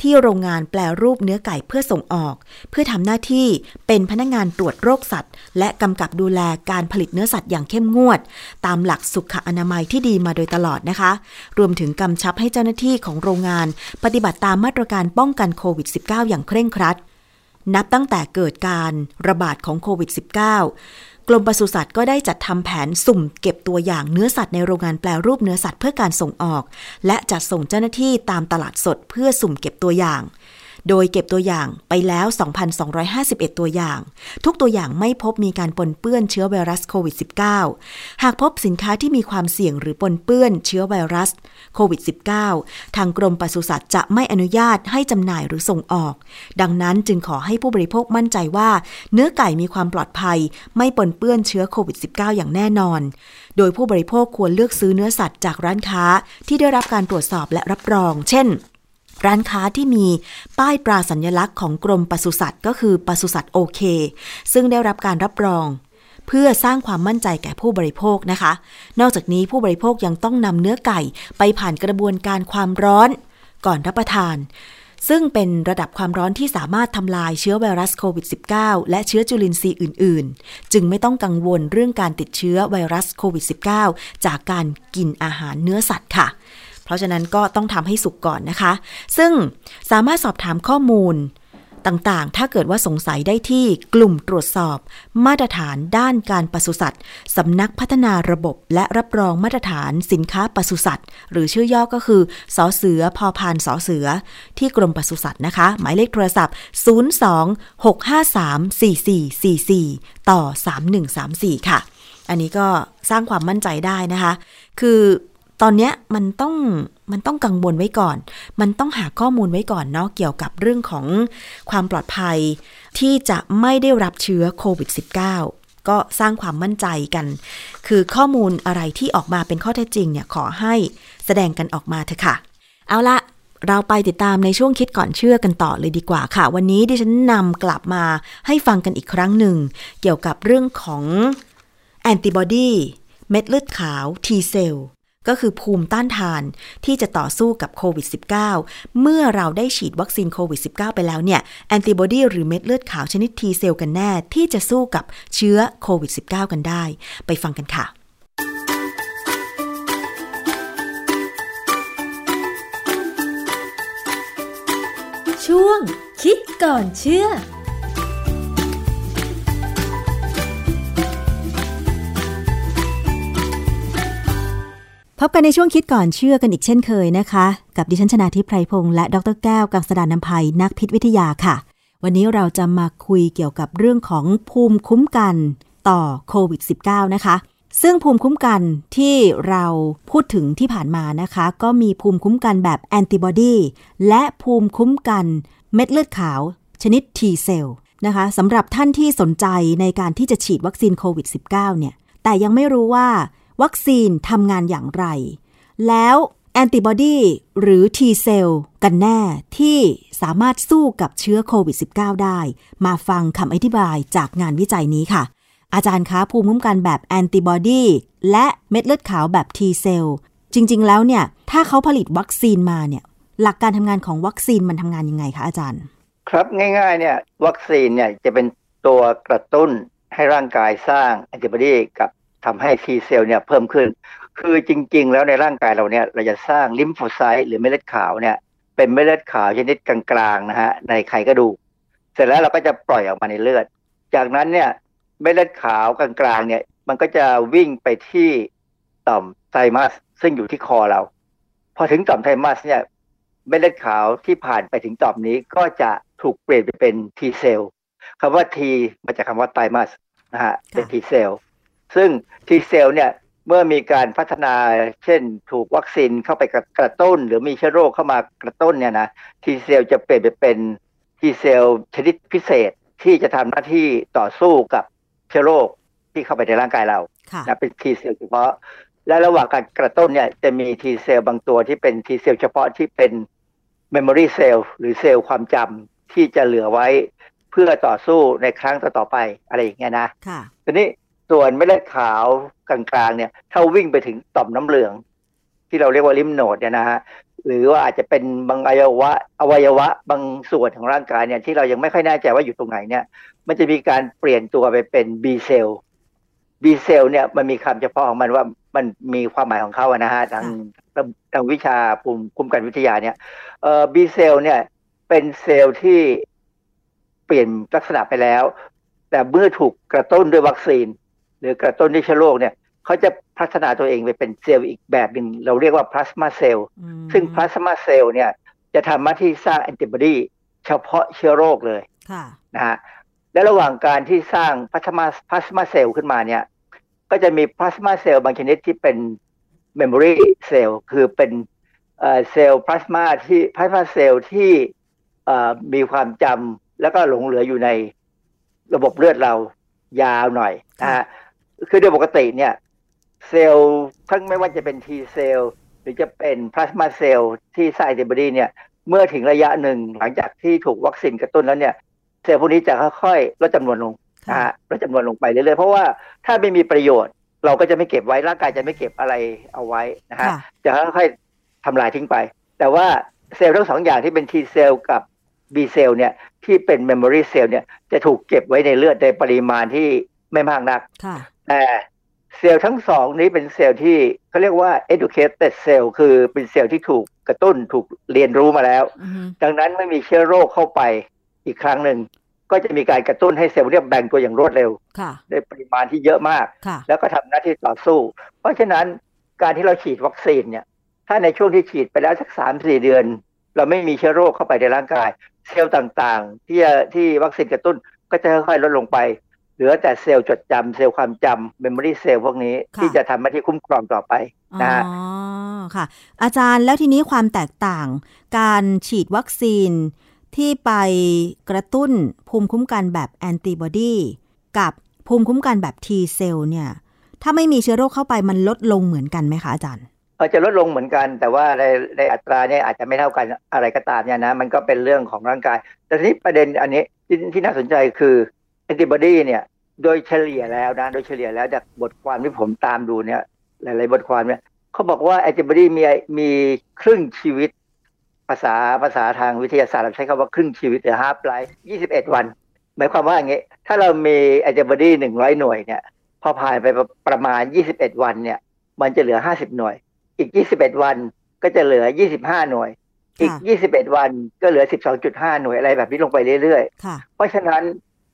ที่โรงงานแปลรูปเนื้อไก่เพื่อส่งออก เพื่อทำหน้าที่เป็นพนักงานตรวจโรคสัตว์ และกำกับดูแลการผลิตเนื้อสัตว์อย่างเข้มงวด ตามหลักสุขอนามัยที่ดีมาโดยตลอดนะคะ รวมถึงกำชับให้เจ้าหน้าที่ของโรงงาน ปฏิบัติตามมาตรการป้องกันโควิด -19 อย่างเคร่งครัดนับตั้งแต่เกิดการระบาดของโควิด -19 รมปศุสัตว์ก็ได้จัดทำแผนสุ่มเก็บตัวอย่างเนื้อสัตว์ในโรงงานแปลรูปเนื้อสัตว์เพื่อการส่งออก และจัดส่งเจ้าหน้าที่ตามตลาดสดเพื่อสุ่มเก็บตัวอย่าง โดยเก็บตัวอย่างไปแล้ว 2,251 ตัวอย่าง ทุกตัวอย่างไม่พบมีการปนเปื้อนเชื้อไวรัสโควิด -19 หากพบสินค้าที่มีความเสี่ยงหรือปนเปื้อนเชื้อไวรัสโควิด -19 ทางกรมปศุสัตว์จะไม่อนุญาตให้จำหน่ายหรือส่งออก ดังนั้นจึงขอให้ผู้บริโภคมั่นใจว่า เนื้อไก่มีความปลอดภัย ไม่ปนเปื้อนเชื้อโควิด -19 อย่างแน่นอน โดยผู้บริโภคควรเลือกซื้อเนื้อสัตว์จากร้านค้าที่ได้รับการตรวจสอบและรับรอง เช่น ร้านค้าที่มีป้ายตราสัญลักษณ์ของกรมปศุสัตว์ ก็คือปศุสัตว์โอเค ซึ่งได้รับการรับรอง เพื่อสร้างความมั่นใจแก่ผู้บริโภคนะคะ นอกจากนี้ผู้บริโภคยังต้องนำเนื้อไก่ไปผ่านกระบวนการความร้อนก่อนรับประทาน ซึ่งเป็นระดับความร้อนที่สามารถทำลายเชื้อไวรัสโควิด -19 และเชื้อจุลินทรีย์อื่น ๆ จึงไม่ต้องกังวลเรื่องการติดเชื้อไวรัสโควิด -19 จากการกินอาหารเนื้อสัตว์ค่ะ เพราะฉะนั้นก็ต้องทำให้สุกก่อนนะคะ ซึ่งสามารถสอบถามข้อมูลต่างๆ ถ้าเกิดว่าสงสัยได้ที่กลุ่มตรวจสอบ มาตรฐานด้านการปศุสัตว์สำนักพัฒนาระบบ และรับรองมาตรฐานสินค้าปศุสัตว์ หรือชื่อย่อก็คือสอเสือพอพานสอเสือ ที่กรมปศุสัตว์นะคะ หมายเลขโทรศัพท์ 026534444 ต่อ 3134 ค่ะ อันนี้ก็สร้างความมั่นใจได้นะคะ คือ ตอนเนี้ยมันต้องมันต้องกังวลไว้ก่อน มันต้องหาข้อมูลไว้ก่อนเนาะเกี่ยวกับเรื่องของความปลอดภัย ที่จะไม่ได้รับเชื้อโควิด -19 ก็สร้างความมั่นใจกัน คือข้อมูลอะไรที่ออกมาเป็นข้อเท็จจริงเนี่ยขอให้แสดงกันออกมาเถอะค่ะ เอาละเราไปติดตามในช่วงคิดก่อนเชื่อกันต่อเลยดีกว่าค่ะ วันนี้ดิฉันนำกลับมาให้ฟังกันอีกครั้งหนึ่ง เกี่ยวกับเรื่องของแอนติบอดีเม็ดเลือดขาว T cell ก็คือภูมิต้านทานที่จะต่อสู้กับโควิด -19 เมื่อเราได้ฉีดวัคซีนโควิด -19 ไปแล้วเนี่ยแอนติบอดีหรือเม็ดเลือดขาวชนิด T cell กันแน่ ที่จะสู้กับเชื้อโควิด -19 กันได้ ไปฟังกันค่ะ ช่วงคิดก่อนเชื่อ พบกันในช่วงคิดก่อนเชื่อกันอีกเช่นเคยนะคะ กับดิฉันชนาทิพไพรพงษ์และดรแก้วกังสดานนภัยนักพิษวิทยาค่ะ วันนี้เราจะมาคุยเกี่ยวกับเรื่องของภูมิคุ้มกันต่อโควิด -19 นะคะ ซึ่งภูมิคุ้มกันที่เราพูดถึงที่ผ่านมานะคะ ก็มีภูมิคุ้มกันแบบแอนติบอดีและภูมิคุ้มกันเม็ดเลือดขาว ชนิด T เซลล์นะคะสำหรับท่านที่สนใจในการที่จะฉีดวัคซีนโควิด -19 เนี่ยแต่ยังไม่รู้ว่า วัคซีนทำงานอย่างไร แล้วแอนติบอดีหรือ T เซลกันแน่ที่สามารถสู้กับเชื้อโควิด -19 ได้ มาฟังคำอธิบายจากงานวิจัยนี้ค่ะ อาจารย์คะภูมิคุ้มกันแบบแอนติบอดีและเม็ดเลือดขาวแบบ T เซลจริง ๆ แล้วเนี่ย ถ้าเขาผลิตวัคซีนมาเนี่ย หลักการทำงานของวัคซีนมันทำงานยังไงคะอาจารย์ ครับง่ายๆเนี่ยวัคซีนเนี่ยจะเป็นตัวกระตุ้นให้ร่างกายสร้างแอนติบอดีกับ ทำให้ T เซลล์เนี่ยเพิ่มขึ้น คือจริง ๆ แล้วในร่างกายเราเนี่ยเราจะสร้าง lymphocyte หรือเม็ดเลือดขาวเนี่ยเป็นเม็ดเลือดขาวชนิดกลางๆนะฮะในไขกระดูกเสร็จแล้วเราก็จะปล่อยออกมาในเลือด จากนั้นเนี่ยเม็ดเลือดขาวกลางๆเนี่ยมันก็จะวิ่งไปที่ต่อมไทมัสซึ่งอยู่ที่คอเรา พอถึงต่อมไทมัสเนี่ยเม็ดเลือดขาวที่ผ่านไปถึงต่อมนี้ก็จะถูกเปลี่ยนไปเป็น T เซลล์คำว่า T มาจากคำว่าไทมัสนะฮะเป็น T เซลล์ ซึ่ง T เซลล์เนี่ยเมื่อมีการพัฒนาเช่นถูกวัคซีนเข้าไปกระตุ้น หรือมีเชื้อโรคเข้ามากระตุ้นเนี่ยนะ T เซลล์จะเปลี่ยนไปเป็น T เซลล์ชนิดพิเศษที่จะทำหน้าที่ต่อสู้กับเชื้อโรคที่เข้าไปในร่างกายเราค่ะนะเป็น T เซลล์เฉพาะ และระหว่างการกระตุ้นเนี่ยจะมี T เซลล์บางตัวที่เป็น T เซลล์เฉพาะที่เป็น memory cell หรือเซลล์ความจำที่จะเหลือไว้เพื่อต่อสู้ในครั้งต่อๆไปอะไรอย่างเงี้ยนะค่ะทีนี้ ส่วนเม็ดเลือดขาวกลางๆเนี่ยถ้าวิ่งไปถึงต่อมน้ำเหลือง ที่เราเรียกว่าลิมโนดเนี่ยนะฮะหรือว่าอาจจะเป็นบางอวัยวะอวัยวะบางส่วนของร่างกายเนี่ยที่เรายังไม่ค่อยแน่ใจว่าอยู่ตรงไหนเนี่ยมันจะมีการเปลี่ยนตัวไปเป็น B เซลล์ B เซลล์เนี่ยมันมีคำเฉพาะของมันว่ามันมีความหมายของเขาอะนะฮะทางทางวิชาภูมิคุ้มกันวิทยาเนี่ยเอ่อ B เซลล์เนี่ยเป็นเซลล์ที่เปลี่ยนลักษณะไปแล้ว แต่เมื่อถูกกระตุ้นด้วยวัคซีน หรือกระตุ้นด้วยเชื้อโรคเนี่ยเขาจะพัฒนาตัวเองไปเป็นเซลล์อีกแบบหนึ่งเราเรียกว่าพลาสมาเซลล์อืมซึ่งพลาสมาเซลล์เนี่ยจะทำหน้าที่สร้างแอนติบอดีเฉพาะเชื้อโรคเลยค่ะนะฮะและระหว่างการที่สร้างพลาสมาพลาสมาเซลล์ขึ้นมาเนี่ยก็จะมีพลาสมาเซลล์บางชนิดที่เป็น memory cell คือเป็นเอ่อเซลล์พลาสมาที่พลาสมาเซลล์ที่เอ่อมีความจำแล้วก็หลงเหลืออยู่ในระบบเลือดเรายาวหน่อยนะฮะ คือโดยปกติเนี่ย เซลล์ทั้งไม่ว่าจะเป็น T เซลล์หรือจะเป็นพลาสมาเซลล์ที่สร้างแอนติบอดีเนี่ย เมื่อถึงระยะหนึ่งหลังจากที่ถูกวัคซีนกระตุ้นแล้วเนี่ย เซลล์พวกนี้จะค่อยๆลดจำนวนลงนะฮะลดจำนวนลงไปเรื่อยๆ เพราะว่าถ้าไม่มีประโยชน์เราก็จะไม่เก็บไว้ร่างกายจะไม่เก็บอะไรเอาไว้นะฮะค่ะจะค่อยๆทำลายทิ้งไป แต่ว่าเซลล์ทั้งสองอย่างที่เป็น T เซลล์กับ B เซลล์เนี่ยที่เป็น memory cell เนี่ยจะถูกเก็บไว้ในเลือดในปริมาณที่ไม่มากนักค่ะ แต่เซลล์ทั้งสองนี้เป็นเซลล์ที่เขาเรียกว่า educated cell คือเป็นเซลล์ที่ถูกกระตุ้นถูกเรียนรู้มาแล้วอือฮึดังนั้นไม่มีเชื้อโรคเข้าไปอีกครั้งหนึ่ง ก็จะมีการกระตุ้นให้เซลล์เนี่ยแบ่งตัวอย่างรวดเร็วค่ะในปริมาณที่เยอะมากค่ะแล้วก็ทำหน้าที่ต่อสู้ เพราะฉะนั้นการที่เราฉีดวัคซีนเนี่ย ถ้าในช่วงที่ฉีดไปแล้วสักสามสี่เดือน เราไม่มีเชื้อโรคเข้าไปในร่างกาย เซลล์ต่างๆ ที่ที่วัคซีนกระตุ้นก็จะค่อยๆลดลงไป เหลือแต่เซลล์จดจำเซลล์ความจำ memory cell พวกนี้ค่ะที่จะทำหน้าที่คุ้มครองต่อไปอ๋นะฮะอค่ะ อาจารย์แล้วทีนี้ความแตกต่าง การฉีดวัคซีนที่ไปกระตุ้นภูมิคุ้มกันแบบแอนติบอดีกับภูมิคุ้มกันแบบ T เซลล์เนี่ย ถ้าไม่มีเชื้อโรคเข้าไปมันลดลงเหมือนกันไหมคะอาจารย์เออจะลดลงเหมือนกัน แต่ว่าในในอัตราเนี่ยอาจจะไม่เท่ากันอะไรก็ตามเนี่ยนะ มันก็เป็นเรื่องของร่างกาย แต่ทีนี้ประเด็นอันนี้ที่ที่น่าสนใจคือแอ นติบอดีเนี่ยโดยเฉลี่ยแล้วนะโดยเฉลี่ยแล้วจากบทความที่ผมตามดูเนี่ย หลาย ๆ บทความเนี่ยเขาบอกว่าแอนติบอดีมีมีครึ่งชีวิต ภาษาภาษาทางวิทยาศาสตร์เราใช้คำว่าครึ่งชีวิตหรือ half life 21วัน หมายความว่าอย่างงี้ถ้าเรามีแอนติบอดี100หน่วยเนี่ย พอผ่านไปประมาณ21วันเนี่ย มันจะเหลือ50หน่วย อีก21วันก็จะเหลือ25หน่วย อีก21วันก็เหลือ12.5หน่วยอะไรแบบนี้ลงไปเรื่อยค่ะๆเพราะฉะนั้น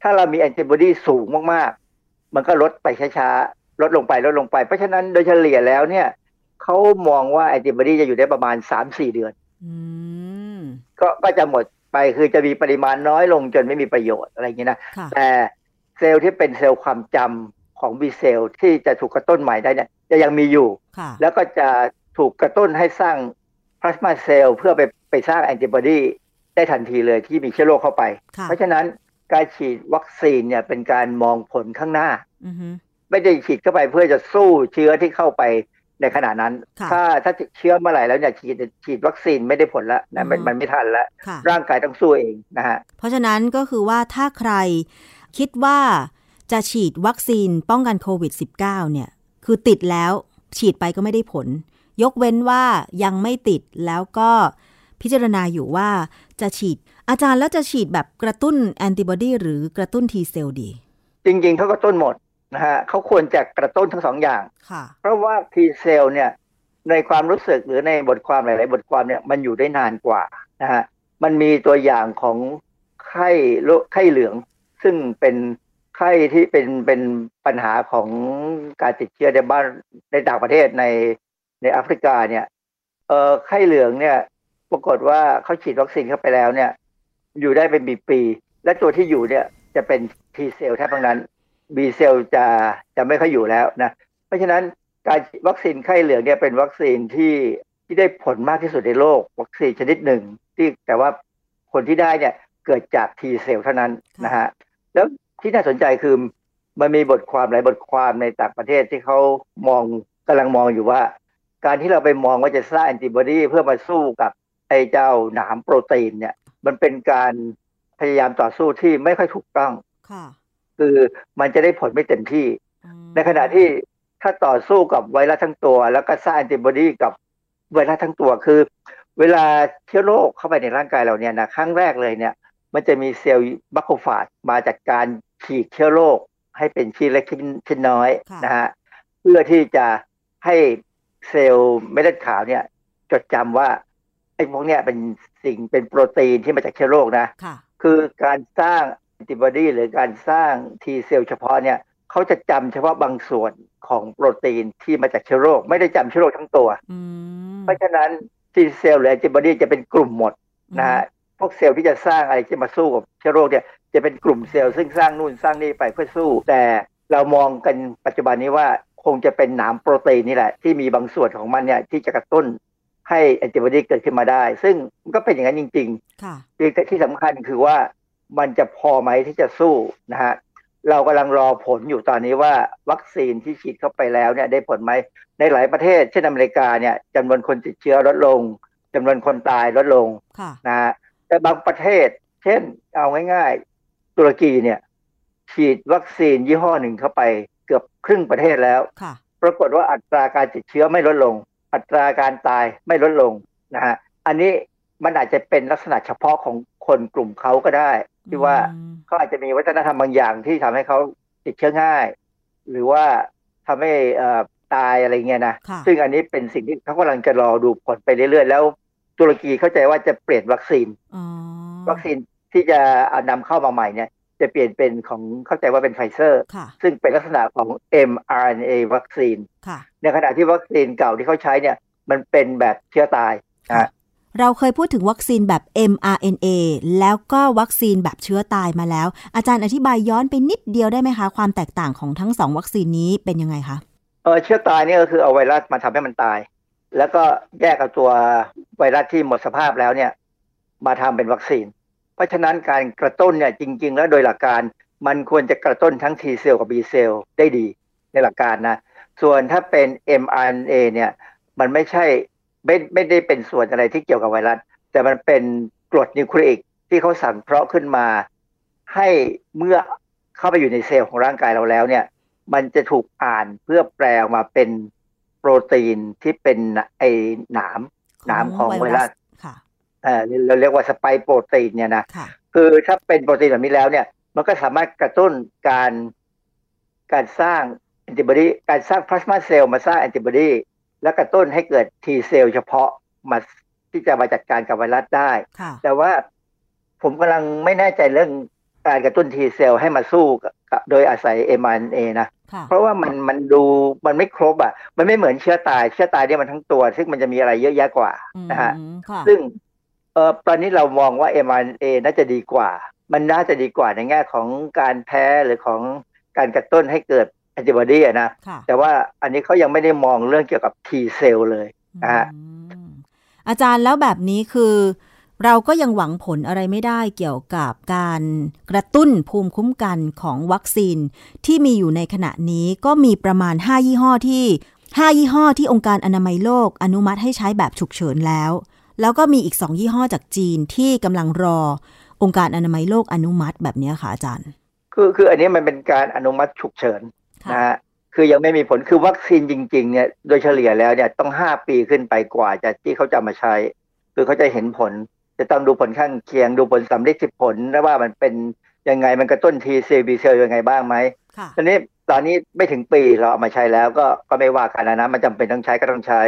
ถ้าเรามีแอนติบอดีสูงมากๆ มันก็ลดไปช้าๆ ลดลงไปลดลงไป เพราะฉะนั้นโดยเฉลี่ยแล้วเนี่ยเขามองว่าแอนติบอดีจะอยู่ได้ประมาณ3-4เดือนอืมก็ก็จะหมดไปคือจะมีปริมาณน้อยลงจนไม่มีประโยชน์อะไรอย่างนี้นะค่ะแต่เซลล์ที่เป็นเซลล์ความจำของ B เซลล์ที่จะถูกกระตุ้นใหม่ได้เนี่ยจะยังมีอยู่ค่ะแล้วก็จะถูกกระตุ้นให้สร้างพลาสมาเซลล์เพื่อไปไปสร้างแอนติบอดีได้ทันทีเลยที่มีเชื้อโรคเข้าไปค่ะเพราะฉะนั้น การฉีดวัคซีนเนี่ยเป็นการมองผลข้างหน้าอือฮึไม่ได้ฉีดเข้าไปเพื่อจะสู้เชื้อที่เข้าไปในขณะนั้นค่ะถ้าถ้าเชื้อเมื่อไหร่แล้วเนี่ยฉีดฉีดวัคซีนไม่ได้ผลแล้วนะมันอืมมันไม่ทันแล้วค่ะร่างกายต้องสู้เองนะฮะเพราะฉะนั้นก็คือว่าถ้าใครคิดว่าจะฉีดวัคซีนป้องกันโควิด -19 เนี่ย คือติดแล้วฉีดไปก็ไม่ได้ผล ยกเว้นว่ายังไม่ติดแล้วก็พิจารณาอยู่ว่าจะฉีด อาจารย์แล้วจะฉีดแบบกระตุ้นแอนติบอดีหรือกระตุ้นทีเซลดี จริงๆเขาก็ต้นหมดนะฮะเขาควรจะกระตุ้นทั้งสองอย่างค่ะเพราะว่า T เซลเนี่ยในความรู้สึกหรือในบทความหลาย ๆ บทความเนี่ยมันอยู่ได้นานกว่านะฮะมันมีตัวอย่างของไข้โรคไข้เหลือง ซึ่งเป็นไข้ที่เป็นเป็นปัญหาของการติดเชื้อในบ้านในต่างประเทศในในแอฟริกาเนี่ยเอ่อไข้เหลืองเนี่ยปรากฏว่าเขาฉีดวัคซีนเข้าไปแล้วเนี่ย อยู่ได้เป็นปีๆและตัวที่อยู่เนี่ยจะเป็น T เซลแทบทั้งนั้น B เซลจะจะไม่ค่อยอยู่แล้วนะ เพราะฉะนั้นการวัคซีนไข้เหลืองเนี่ยเป็นวัคซีนที่ที่ได้ผลมากที่สุดในโลก วัคซีนชนิดหนึ่ง ที่แต่ว่าผลที่ได้เนี่ยเกิดจาก T เซลเท่านั้นนะฮะแล้วที่น่าสนใจคือมันมีบทความหลายบทความในต่างประเทศที่เขามองกำลังมองอยู่ว่า การที่เราไปมองว่าจะสร้างแอนติบอดีเพื่อมาสู้กับไอ้เจ้าหนามโปรตีนเนี่ย มันเป็นการพยายามต่อสู้ที่ไม่ค่อยถูกต้องค่ะคือมันจะได้ผลไม่เต็มที่อืมในขณะที่ถ้าต่อสู้กับไวรัสทั้งตัว แล้วก็สร้างแอนติบอดีกับไวรัสทั้งตัวคือ เวลาเชื้อโรคเข้าไปในร่างกายเราเนี่ยนะครั้งแรกเลยเนี่ย มันจะมีเซลล์ macrophage มาจัดการฉีกเชื้อโรคให้เป็นชิ้นเล็กชิ้นชิ้นน้อยค่ะนะฮะเพื่อที่จะให้เซลล์เม็ดเลือดขาวเนี่ย จดจำว่า ไอ้พวกเนี้ยเป็นสิ่งเป็นโปรตีนที่มาจากเชื้อโรคนะค่ะคือการสร้างแอนติบอดีหรือการสร้าง T เซลล์เฉพาะเนี่ยเขาจะจำเฉพาะบางส่วนของโปรตีนที่มาจากเชื้อโรค ไม่ได้จำเชื้อโรคทั้งตัวอืมเพราะฉะนั้น T เซลล์หรือแอนติบอดีจะเป็นกลุ่มหมดนะฮะพวกเซลล์ที่จะสร้างอะไรที่มาสู้กับเชื้อโรคเนี่ยจะเป็นกลุ่มเซลล์ซึ่งสร้างนู่นสร้างนี่ไปเพื่อสู้ แต่เรามองกันปัจจุบันนี้ว่าคงจะเป็นหนามโปรตีนนี่แหละ ที่มีบางส่วนของมันเนี่ยที่จะกระตุ้น ให้แอนติบอดีเกิดขึ้นมาได้ ซึ่งมันก็เป็นอย่างนั้นจริงๆค่ะที่ที่สำคัญคือว่ามันจะพอไหมที่จะสู้นะฮะเรากำลังรอผลอยู่ตอนนี้ว่าวัคซีนที่ฉีดเข้าไปแล้วเนี่ยได้ผลไหมในหลายประเทศเช่นอเมริกาเนี่ยจำนวนคนติดเชื้อลดลงจำนวนคนตายลดลงค่ะนะฮะแต่บางประเทศ เช่นเอาง่ายๆ ตุรกีเนี่ย ฉีดวัคซีนยี่ห้อหนึ่งเข้าไปเกือบครึ่งประเทศแล้วค่ะปรากฏว่าอัตราการติดเชื้อไม่ลดลง อัตราการตายไม่ลดลงนะฮะอันนี้มันอาจจะเป็นลักษณะเฉพาะของคนกลุ่มเขาก็ได้ ที่ว่าอืมเขาอาจจะมีวัฒนธรรมบางอย่างที่ทำให้เขาติดเชื้อง่าย หรือว่าทำให้เอ่อตายอะไรเงี้ยนะค่ะซึ่งอันนี้เป็นสิ่งที่เขากำลังจะรอดูผลไปเรื่อยๆ แล้วตุรกีเข้าใจว่าจะเปลี่ยนวัคซีนอ๋อวัคซีนที่จะเอานำเข้ามาใหม่เนี่ย จะเปลี่ยนเป็นของเข้าใจว่าเป็นไฟเซอร์ค่ะซึ่งเป็นลักษณะของ mRNA วัคซีนค่ะในขณะที่วัคซีนเก่าที่เขาใช้เนี่ย มันเป็นแบบเชื้อตายนะฮะเราเคยพูดถึงวัคซีนแบบ mRNA แล้วก็วัคซีนแบบเชื้อตายมาแล้ว อาจารย์อธิบายย้อนไปนิดเดียวได้ไหมคะ ความแตกต่างของทั้งสองวัคซีนนี้เป็นยังไงคะเออเชื้อตายเนี่ยก็คือเอาไวรัสมาทำให้มันตาย แล้วก็แยกเอาตัวไวรัสที่หมดสภาพแล้วเนี่ย มาทำเป็นวัคซีน เพราะฉะนั้นการกระตุ้นเนี่ยจริง ๆ แล้วโดยหลักการมันควรจะกระตุ้นทั้ง T เซลล์กับ B เซลล์ได้ดีในหลักการนะ ส่วนถ้าเป็น mRNA เนี่ยมันไม่ใช่ไม่ไม่ได้เป็นส่วนอะไรที่เกี่ยวกับไวรัส แต่มันเป็นกรดนิวคลีอิกที่เขาสังเคราะห์ขึ้นมา ให้เมื่อเข้าไปอยู่ในเซลล์ของร่างกายเราแล้วเนี่ย มันจะถูกอ่านเพื่อแปลออกมาเป็นโปรตีนที่เป็นไอหนามหนามของไวรัส อ่อเราเรียกว่าสไปโปรตีนเนี่ยนะค่ะคือถ้าเป็นโปรตีนแบบนี้แล้วเนี่ย มันก็สามารถกระตุ้นการการสร้างแอนติบอดีการสร้างพลาสมาเซลล์มาสร้างแอนติบอดีแล้วกระตุ้นให้เกิด T เซลล์เฉพาะมาที่จะมาจัดการกับไวรัสได้ค่ะแต่ว่าผมกำลังไม่แน่ใจเรื่องการกระตุ้นทีเซลให้มาสู้กับโดยอาศัย mRNA นะค่ะเพราะว่ามันมันดูมันไม่ครบอะ มันไม่เหมือนเชื้อตาย เชื้อตายเนี่ยมันทั้งตัว ซึ่งมันจะมีอะไรเยอะแยะกว่าอืมนะฮะค่ะซึ่งเออตอนนี้เรามองว่า mRNA น่าจะดีกว่า มันน่าจะดีกว่าในแง่ของการแพ้หรือของการกระตุ้นให้เกิดแอนติบอดีอะนะค่ะแต่ว่าอันนี้เขายังไม่ได้มองเรื่องเกี่ยวกับ T เซลเลยนะฮะอืมอาจารย์แล้วแบบนี้คือ เราก็ยังหวังผลอะไรไม่ได้เกี่ยวกับการกระตุ้นภูมิคุ้มกันของวัคซีนที่มีอยู่ในขณะนี้ก็มีประมาณ 5 ยี่ห้อที่ 5 ยี่ห้อที่องค์การอนามัยโลกอนุมัติให้ใช้แบบฉุกเฉินแล้ว แล้วก็มีอีก 2 ยี่ห้อจากจีนที่กำลังรอ องค์การอนามัยโลกอนุมัติแบบเนี้ยค่ะอาจารย์ คือคืออันนี้มันเป็นการอนุมัติฉุกเฉินค่ะนะฮะคือยังไม่มีผลคือวัคซีนจริงๆเนี่ยโดยเฉลี่ยแล้วเนี่ยต้องห้าปีขึ้นไปกว่าจะที่เขาจะมาใช้ คือเขาจะเห็นผล จะต้องดูผลข้างเคียงดูผลสัมฤทธิ์ผลและว่ามันเป็นยังไงมันกระตุ้น T เซลล์ B เซลล์ยังไงบ้างไหมค่ะตอนนี้ตอนนี้ไม่ถึงปีเราเอามาใช้แล้วก็ก็ไม่ว่ากันนะนะมันจำเป็นต้องใช้ก็ต้องใช้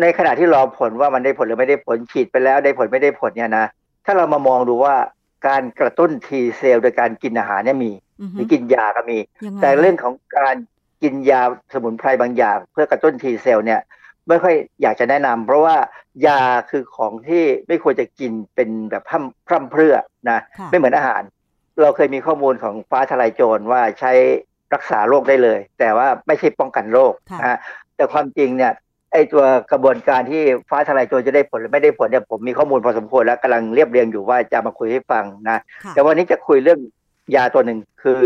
ในขณะที่รอผลว่ามันได้ผลหรือไม่ได้ผลฉีดไปแล้วได้ผลไม่ได้ผลเนี่ยนะถ้าเรามามองดูว่าการกระตุ้น T เซลล์โดยการกินอาหารเนี่ยมีอือหฮึรือกินยาก็มียังไงแต่เรื่องของการกินยาสมุนไพรบางอย่าง เพื่อกระตุ้น T เซลล์เนี่ยไม่ค่อยอยากจะแนะนำเพราะว่ายาคือของที่ไม่ควรจะกินเป็นแบบพร่ำพร่ำเพรื่อนะค่ะไม่เหมือนอาหาร เราเคยมีข้อมูลของฟ้าทลายโจรว่าใช้รักษาโรคได้เลย แต่ว่าไม่ใช่ป้องกันโรคค่ะนะฮะแต่ความจริงเนี่ย ไอตัวกระบวนการที่ฟ้าทลายโจรจะได้ผลหรือไม่ได้ผลเนี่ยผมมีข้อมูลพอสมควรแล้วกำลังเรียบเรียงอยู่ว่าจะมาคุยให้ฟังนะค่ะแต่วันนี้จะคุยเรื่องยาตัวหนึ่งคือ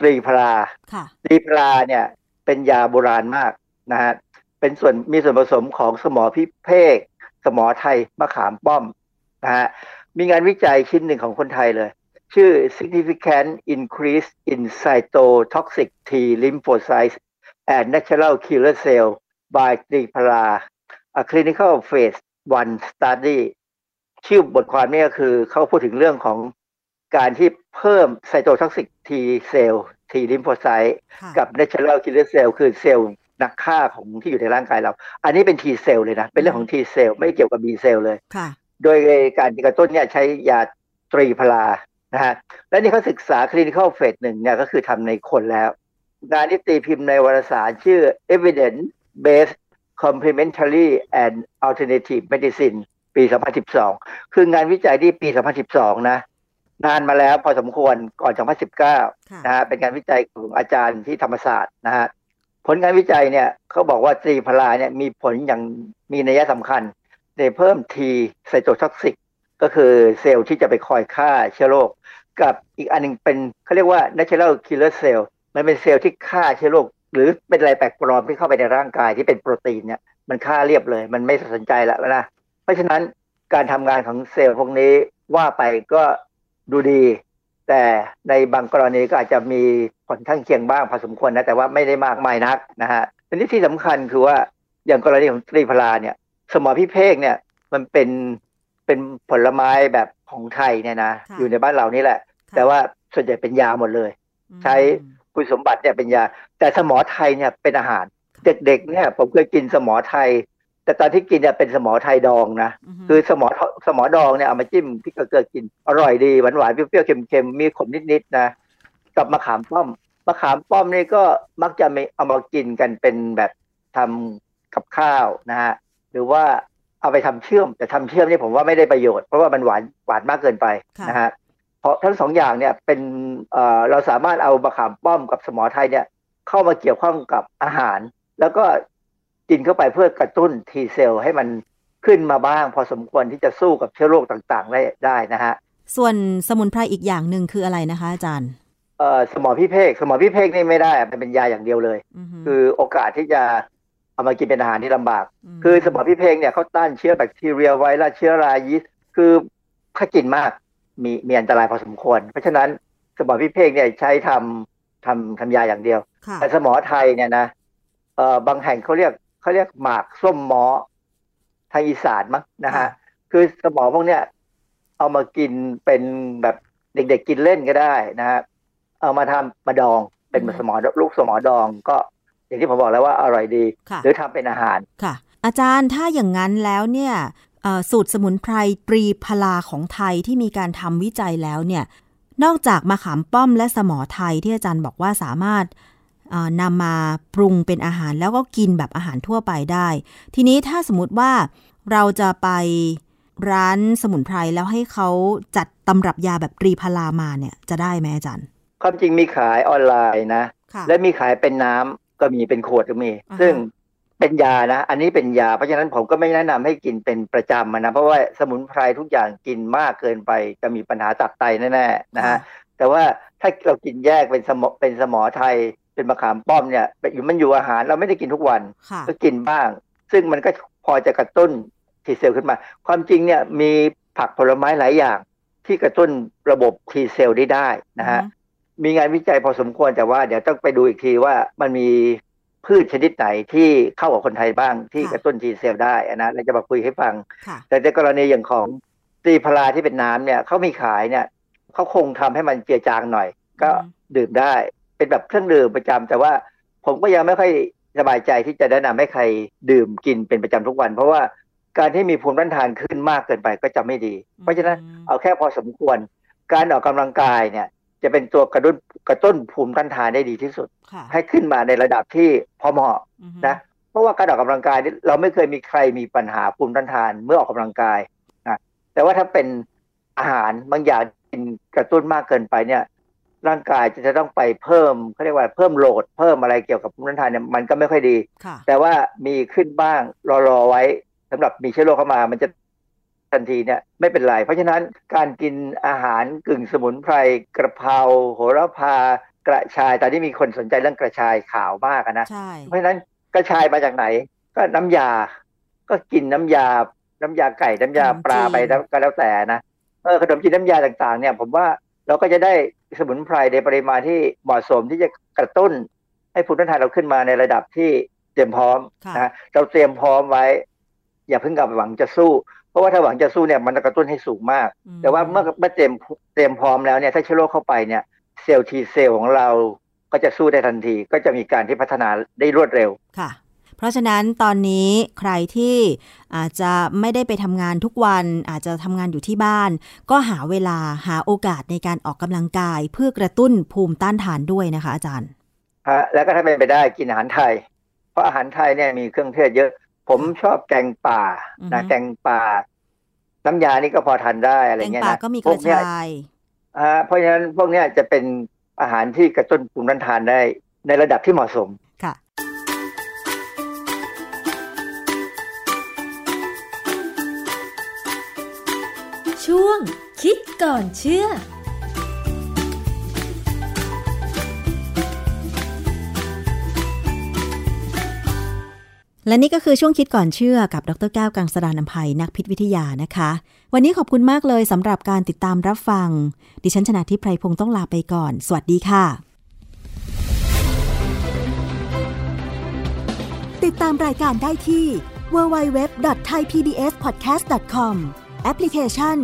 ตรีพราค่ะตรีพราเนี่ยเป็นยาโบราณมากนะฮะเป็นส่วนมีส่วนผสมของสมอพิเภกสมอไทยมะขามป้อมนะฮะมีงานวิจัยชิ้นหนึ่งของคนไทยเลย ชื่อ significant increase in cytotoxic T lymphocytes and natural killer cell by Triphala a clinical phase 1 study ชื่อบทความนี้ก็คือเขาพูดถึงเรื่องของการที่เพิ่มไซโตท็อกซิก T เซลล์ T ลิมโฟไซต์ค่ะกับ natural killer cell คือเซลล์นักฆ่าของที่อยู่ในร่างกายเรา อันนี้เป็น T เซลล์เลยนะ เป็นเรื่องของ T เซลล์ไม่เกี่ยวกับ B เซลล์เลยค่ะโดยการกระตุ้นเนี่ยใช้ยาตรีพลานะฮะและนี่เขาศึกษา clinical phase หนึ่งเนี่ยก็คือทำในคนแล้ว งานที่ตีพิมพ์ในวารสารชื่อ evidence based complementary and alternative medicine ปี 2012 คืองานวิจัยที่ปี 2012 นะนานมาแล้วพอสมควรก่อน 2019ค่ะนะฮะเป็นงานวิจัยของอาจารย์ที่ธรรมศาสตร์นะฮะผลงานวิจัยเนี่ยเขาบอกว่าตรีผลาเนี่ยมีผลอย่างมีนัยสำคัญในเพิ่ม T ไซโตท็อกซิกก็คือเซลล์ที่จะไปคอยฆ่าเชื้อโรคกับอีกอันหนึ่งเป็นเขาเรียกว่า natural killer cell มันเป็นเซลล์ที่ฆ่าเชื้อโรค หรือเป็นอะไรแปลกปลอมที่เข้าไปในร่างกายที่เป็นโปรตีนเนี่ยมันฆ่าเรียบเลย มันไม่สนใจแล้วนะเพราะฉะนั้นการทำงานของเซลล์พวกนี้ว่าไปก็ดูดี แต่ในบางกรณีก็อาจจะมีผลข้างเคียงบ้างพอสมควรนะแต่ว่าไม่ได้มากมายนักนะฮะทีนี้ที่สำคัญคือว่าอย่างกรณีของตรีพลาเนี่ย สมอพิเภกเนี่ยมันเป็นเป็นผลไม้แบบของไทยเนี่ยนะค่ะอยู่ในบ้านเรานี่แหละค่ะแต่ว่าส่วนใหญ่เป็นยาหมดเลย ใช้อืม คุณสมบัติเนี่ยเป็นยา แต่สมอไทยเนี่ยเป็นอาหาร เด็กๆเนี่ยผมเคยกินสมอไทย แต่ตอนที่กินเนี่ยเป็นสมอไทยดองนะมคือสมอสมอดองเนี่ยเอามาจิ้มพริกเกลือกินอร่อยดีหวานหวานๆเปรี้ยวๆเค็มๆมีขมนิดๆนะกับมะขามป้อมมะขามป้อมนี่ก็มักจะไม่เอามากินกันเป็นแบบทำกับข้าวนะฮะหรือว่าเอาไปทำเชื่อมแต่ทำเชื่อมนี่ผมว่าไม่ได้ประโยชน์เพราะว่ามันหวานหวานมากเกินไปค่ะนะฮะ เพราะทั้งสองอย่างเนี่ยเป็นเอ่อเราสามารถเอามะขามป้อมกับสมอไทยเนี่ยเข้ามาเกี่ยวข้องกับอาหาร แล้วก็กินเข้าไปเพื่อกระตุ้น T cell ให้มันขึ้นมาบ้าง พอสมควรที่จะสู้กับเชื้อโรคต่างๆ ได้ได้นะฮะส่วนสมุนไพรอีกอย่างหนึ่งคืออะไรนะคะอาจารย์เอ่อสมอพิเภกสมอพิเภกนี่ไม่ได้มันเป็นยาอย่างเดียวเลยอฮึคือโอกาสที่จะเอามากินเป็นอาหารที่ลำบากมคือสมอพิเภกเนี่ยเขาต้านเชื้อแบคทีเรียไวรัสเชื้อรายีสต์คือถ้ากินมาก มีมีอันตรายพอสมควร เพราะฉะนั้นสมอพิเภกเนี่ยใช้ทำทำทำยาอย่างเดียวค่ะแต่สมอไทยเนี่ยนะเอ่อบางแห่งเขาเรียกเขาเรียกหมากส้มหมอทางอีสานมั้งนะฮะคือสมอพวกเนี้ยเอามากินเป็นแบบเด็กๆกินเล่นก็ได้นะฮะเอามาทำมาดองเป็นอืมสมอลูกสมอดองก็อย่างที่ผมบอกแล้วว่าอร่อยดีค่ะหรือทำเป็นอาหารค่ะ อาจารย์ถ้าอย่างนั้นแล้วเนี่ย สูตรสมุนไพรปรีพลาของไทยที่มีการทำวิจัยแล้วเนี่ย นอกจากมะขามป้อมและสมอไทยที่อาจารย์บอกว่าสามารถนำมาปรุงเป็นอาหารแล้วก็กินแบบอาหารทั่วไปได้ ทีนี้ถ้าสมมติว่าเราจะไปร้านสมุนไพรแล้วให้เขาจัดตำรับยาแบบตรีพลามาเนี่ยจะได้ไหมอาจารย์ ความจริงมีขายออนไลน์นะ และมีขายเป็นน้ำก็มีเป็นขวดก็มี ซึ่ง เป็นยานะ อันนี้เป็นยา เพราะฉะนั้นผมก็ไม่แนะนำให้กินเป็นประจำนะ เพราะว่าสมุนไพรทุกอย่างกินมากเกินไปจะมีปัญหาตับไตแน่ๆนะฮะ แต่ว่าถ้าเรากินแยกเป็นสมอเป็นสมอไทย เป็นมะขามป้อมเนี่ยอยู่มันอยู่อาหารเราไม่ได้กินทุกวัน ก็กินบ้าง ซึ่งมันก็พอจะกระตุ้น T cell ขึ้นมา ความจริงเนี่ยมีผักผลไม้หลายอย่าง ที่กระตุ้นระบบ T cell ได้ได้นะฮะมีงานวิจัยพอสมควรแต่ว่าเดี๋ยวต้องไปดูอีกทีว่ามันมี พืชชนิดไหนที่เข้ากับคนไทยบ้างที่กระตุ้นทีเซลล์ได้นะเราจะมาคุยให้ฟัง แต่ในกรณีอย่างของตีพลาที่เป็นน้ำเนี่ยเขามีขายเนี่ยเขาคงทำให้มันเจือจางหน่อย ก็ดื่มได้ เป็นแบบเครื่องดื่มประจำแต่ว่าผมก็ยังไม่ค่อยสบายใจที่จะแนะนำให้ใครดื่มกินเป็นประจำทุกวัน เพราะว่าการที่มีภูมิต้านทานขึ้นมากเกินไปก็จะไม่ดี เพราะฉะนั้นเอาแค่พอสมควร การออกกำลังกายเนี่ย จะเป็นตัวกระตุ้นกระตุ้นภูมิต้านทานได้ดีที่สุด ให้ขึ้นมาในระดับที่พอเหมาะนะเพราะว่าการออกกำลังกายเราไม่เคยมีใครมีปัญหาภูมิต้านทานเมื่อออกกำลังกายนะแต่ว่าถ้าเป็นอาหารบางอย่างกินกระตุ้นมากเกินไปเนี่ย ร่างกายจะจะต้องไปเพิ่มเขาเรียกว่าเพิ่มโหลด เพิ่มอะไรเกี่ยวกับภูมิต้านทานเนี่ยมันก็ไม่ค่อยดี แต่ว่ามีขึ้นบ้างรอๆไว้สำหรับมีเชื้อโรคเข้ามา มันจะ ทันทีเนี่ยไม่เป็นไรเพราะฉะนั้นการกินอาหารกึ่งสมุนไพรกระเพราโหระพากระชายตอนนี้มีคนสนใจเรื่องกระชายขาวมากนะเพราะฉะนั้นกระชายมาจากไหน ก็น้ำยา ก็กินน้ำยา น้ำยาไก่น้ำยาปลาไปแล้วก็แล้วแต่นะเออขนมจีนน้ำยาต่างๆ เนี่ย ผมว่าเราก็จะได้สมุนไพรในปริมาณที่เหมาะสมที่จะกระตุ้น ให้ภูมิต้านทานเราขึ้นมาในระดับที่เตรียมพร้อมนะเราเตรียมพร้อมไว้ อย่าเพิ่งกับหวังจะสู้ เพราะว่าถ้าหวังจะสู้เนี่ยมันจะกระตุ้นให้สูงมาก แต่ว่าเมื่อเมื่อเตรียมเตรียมพร้อมแล้วเนี่ยถ้าเชื้อโรคเข้าไปเนี่ยเซลล์ทีเซลล์ของเราก็จะสู้ได้ทันที ก็จะมีการที่พัฒนาได้รวดเร็วค่ะ เพราะฉะนั้นตอนนี้ใครที่อาจจะไม่ได้ไปทำงานทุกวัน อาจจะทำงานอยู่ที่บ้าน ก็หาเวลาหาโอกาสในการออกกำลังกาย เพื่อกระตุ้นภูมิต้านทานด้วยนะคะอาจารย์ฮะแล้วก็ถ้าเป็นไปได้กินอาหารไทย เพราะอาหารไทยเนี่ยมีเครื่องเทศเยอะ ผมชอบแกงป่านะแกงป่า น้ำยานี่ก็พอทานได้อะไรเงี้ยนะแกงป่าก็มีกระชายอ่าเพราะฉะนั้นพวกเนี้ยจะเป็นอาหารที่กระตุ้นภูมิต้านทานได้ในระดับที่เหมาะสมค่ะ ช่วงคิดก่อนเชื่อ และนี่ก็คือช่วงคิดก่อนเชื่อกับดรแก้วกังสดานนภัยนักพิษวิทยานะคะ วันนี้ขอบคุณมากเลยสำหรับการติดตามรับฟัง ดิฉันชนะทิพไพรพงศ์ต้องลาไปก่อน สวัสดีค่ะ ติดตามรายการได้ที่ www.thaipbspodcast.com แอปพลิเคชัน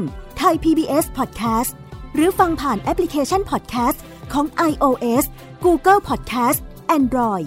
Thai PBS Podcast หรือฟังผ่านแอปพลิเคชัน Podcast ของ iOS Google Podcast Android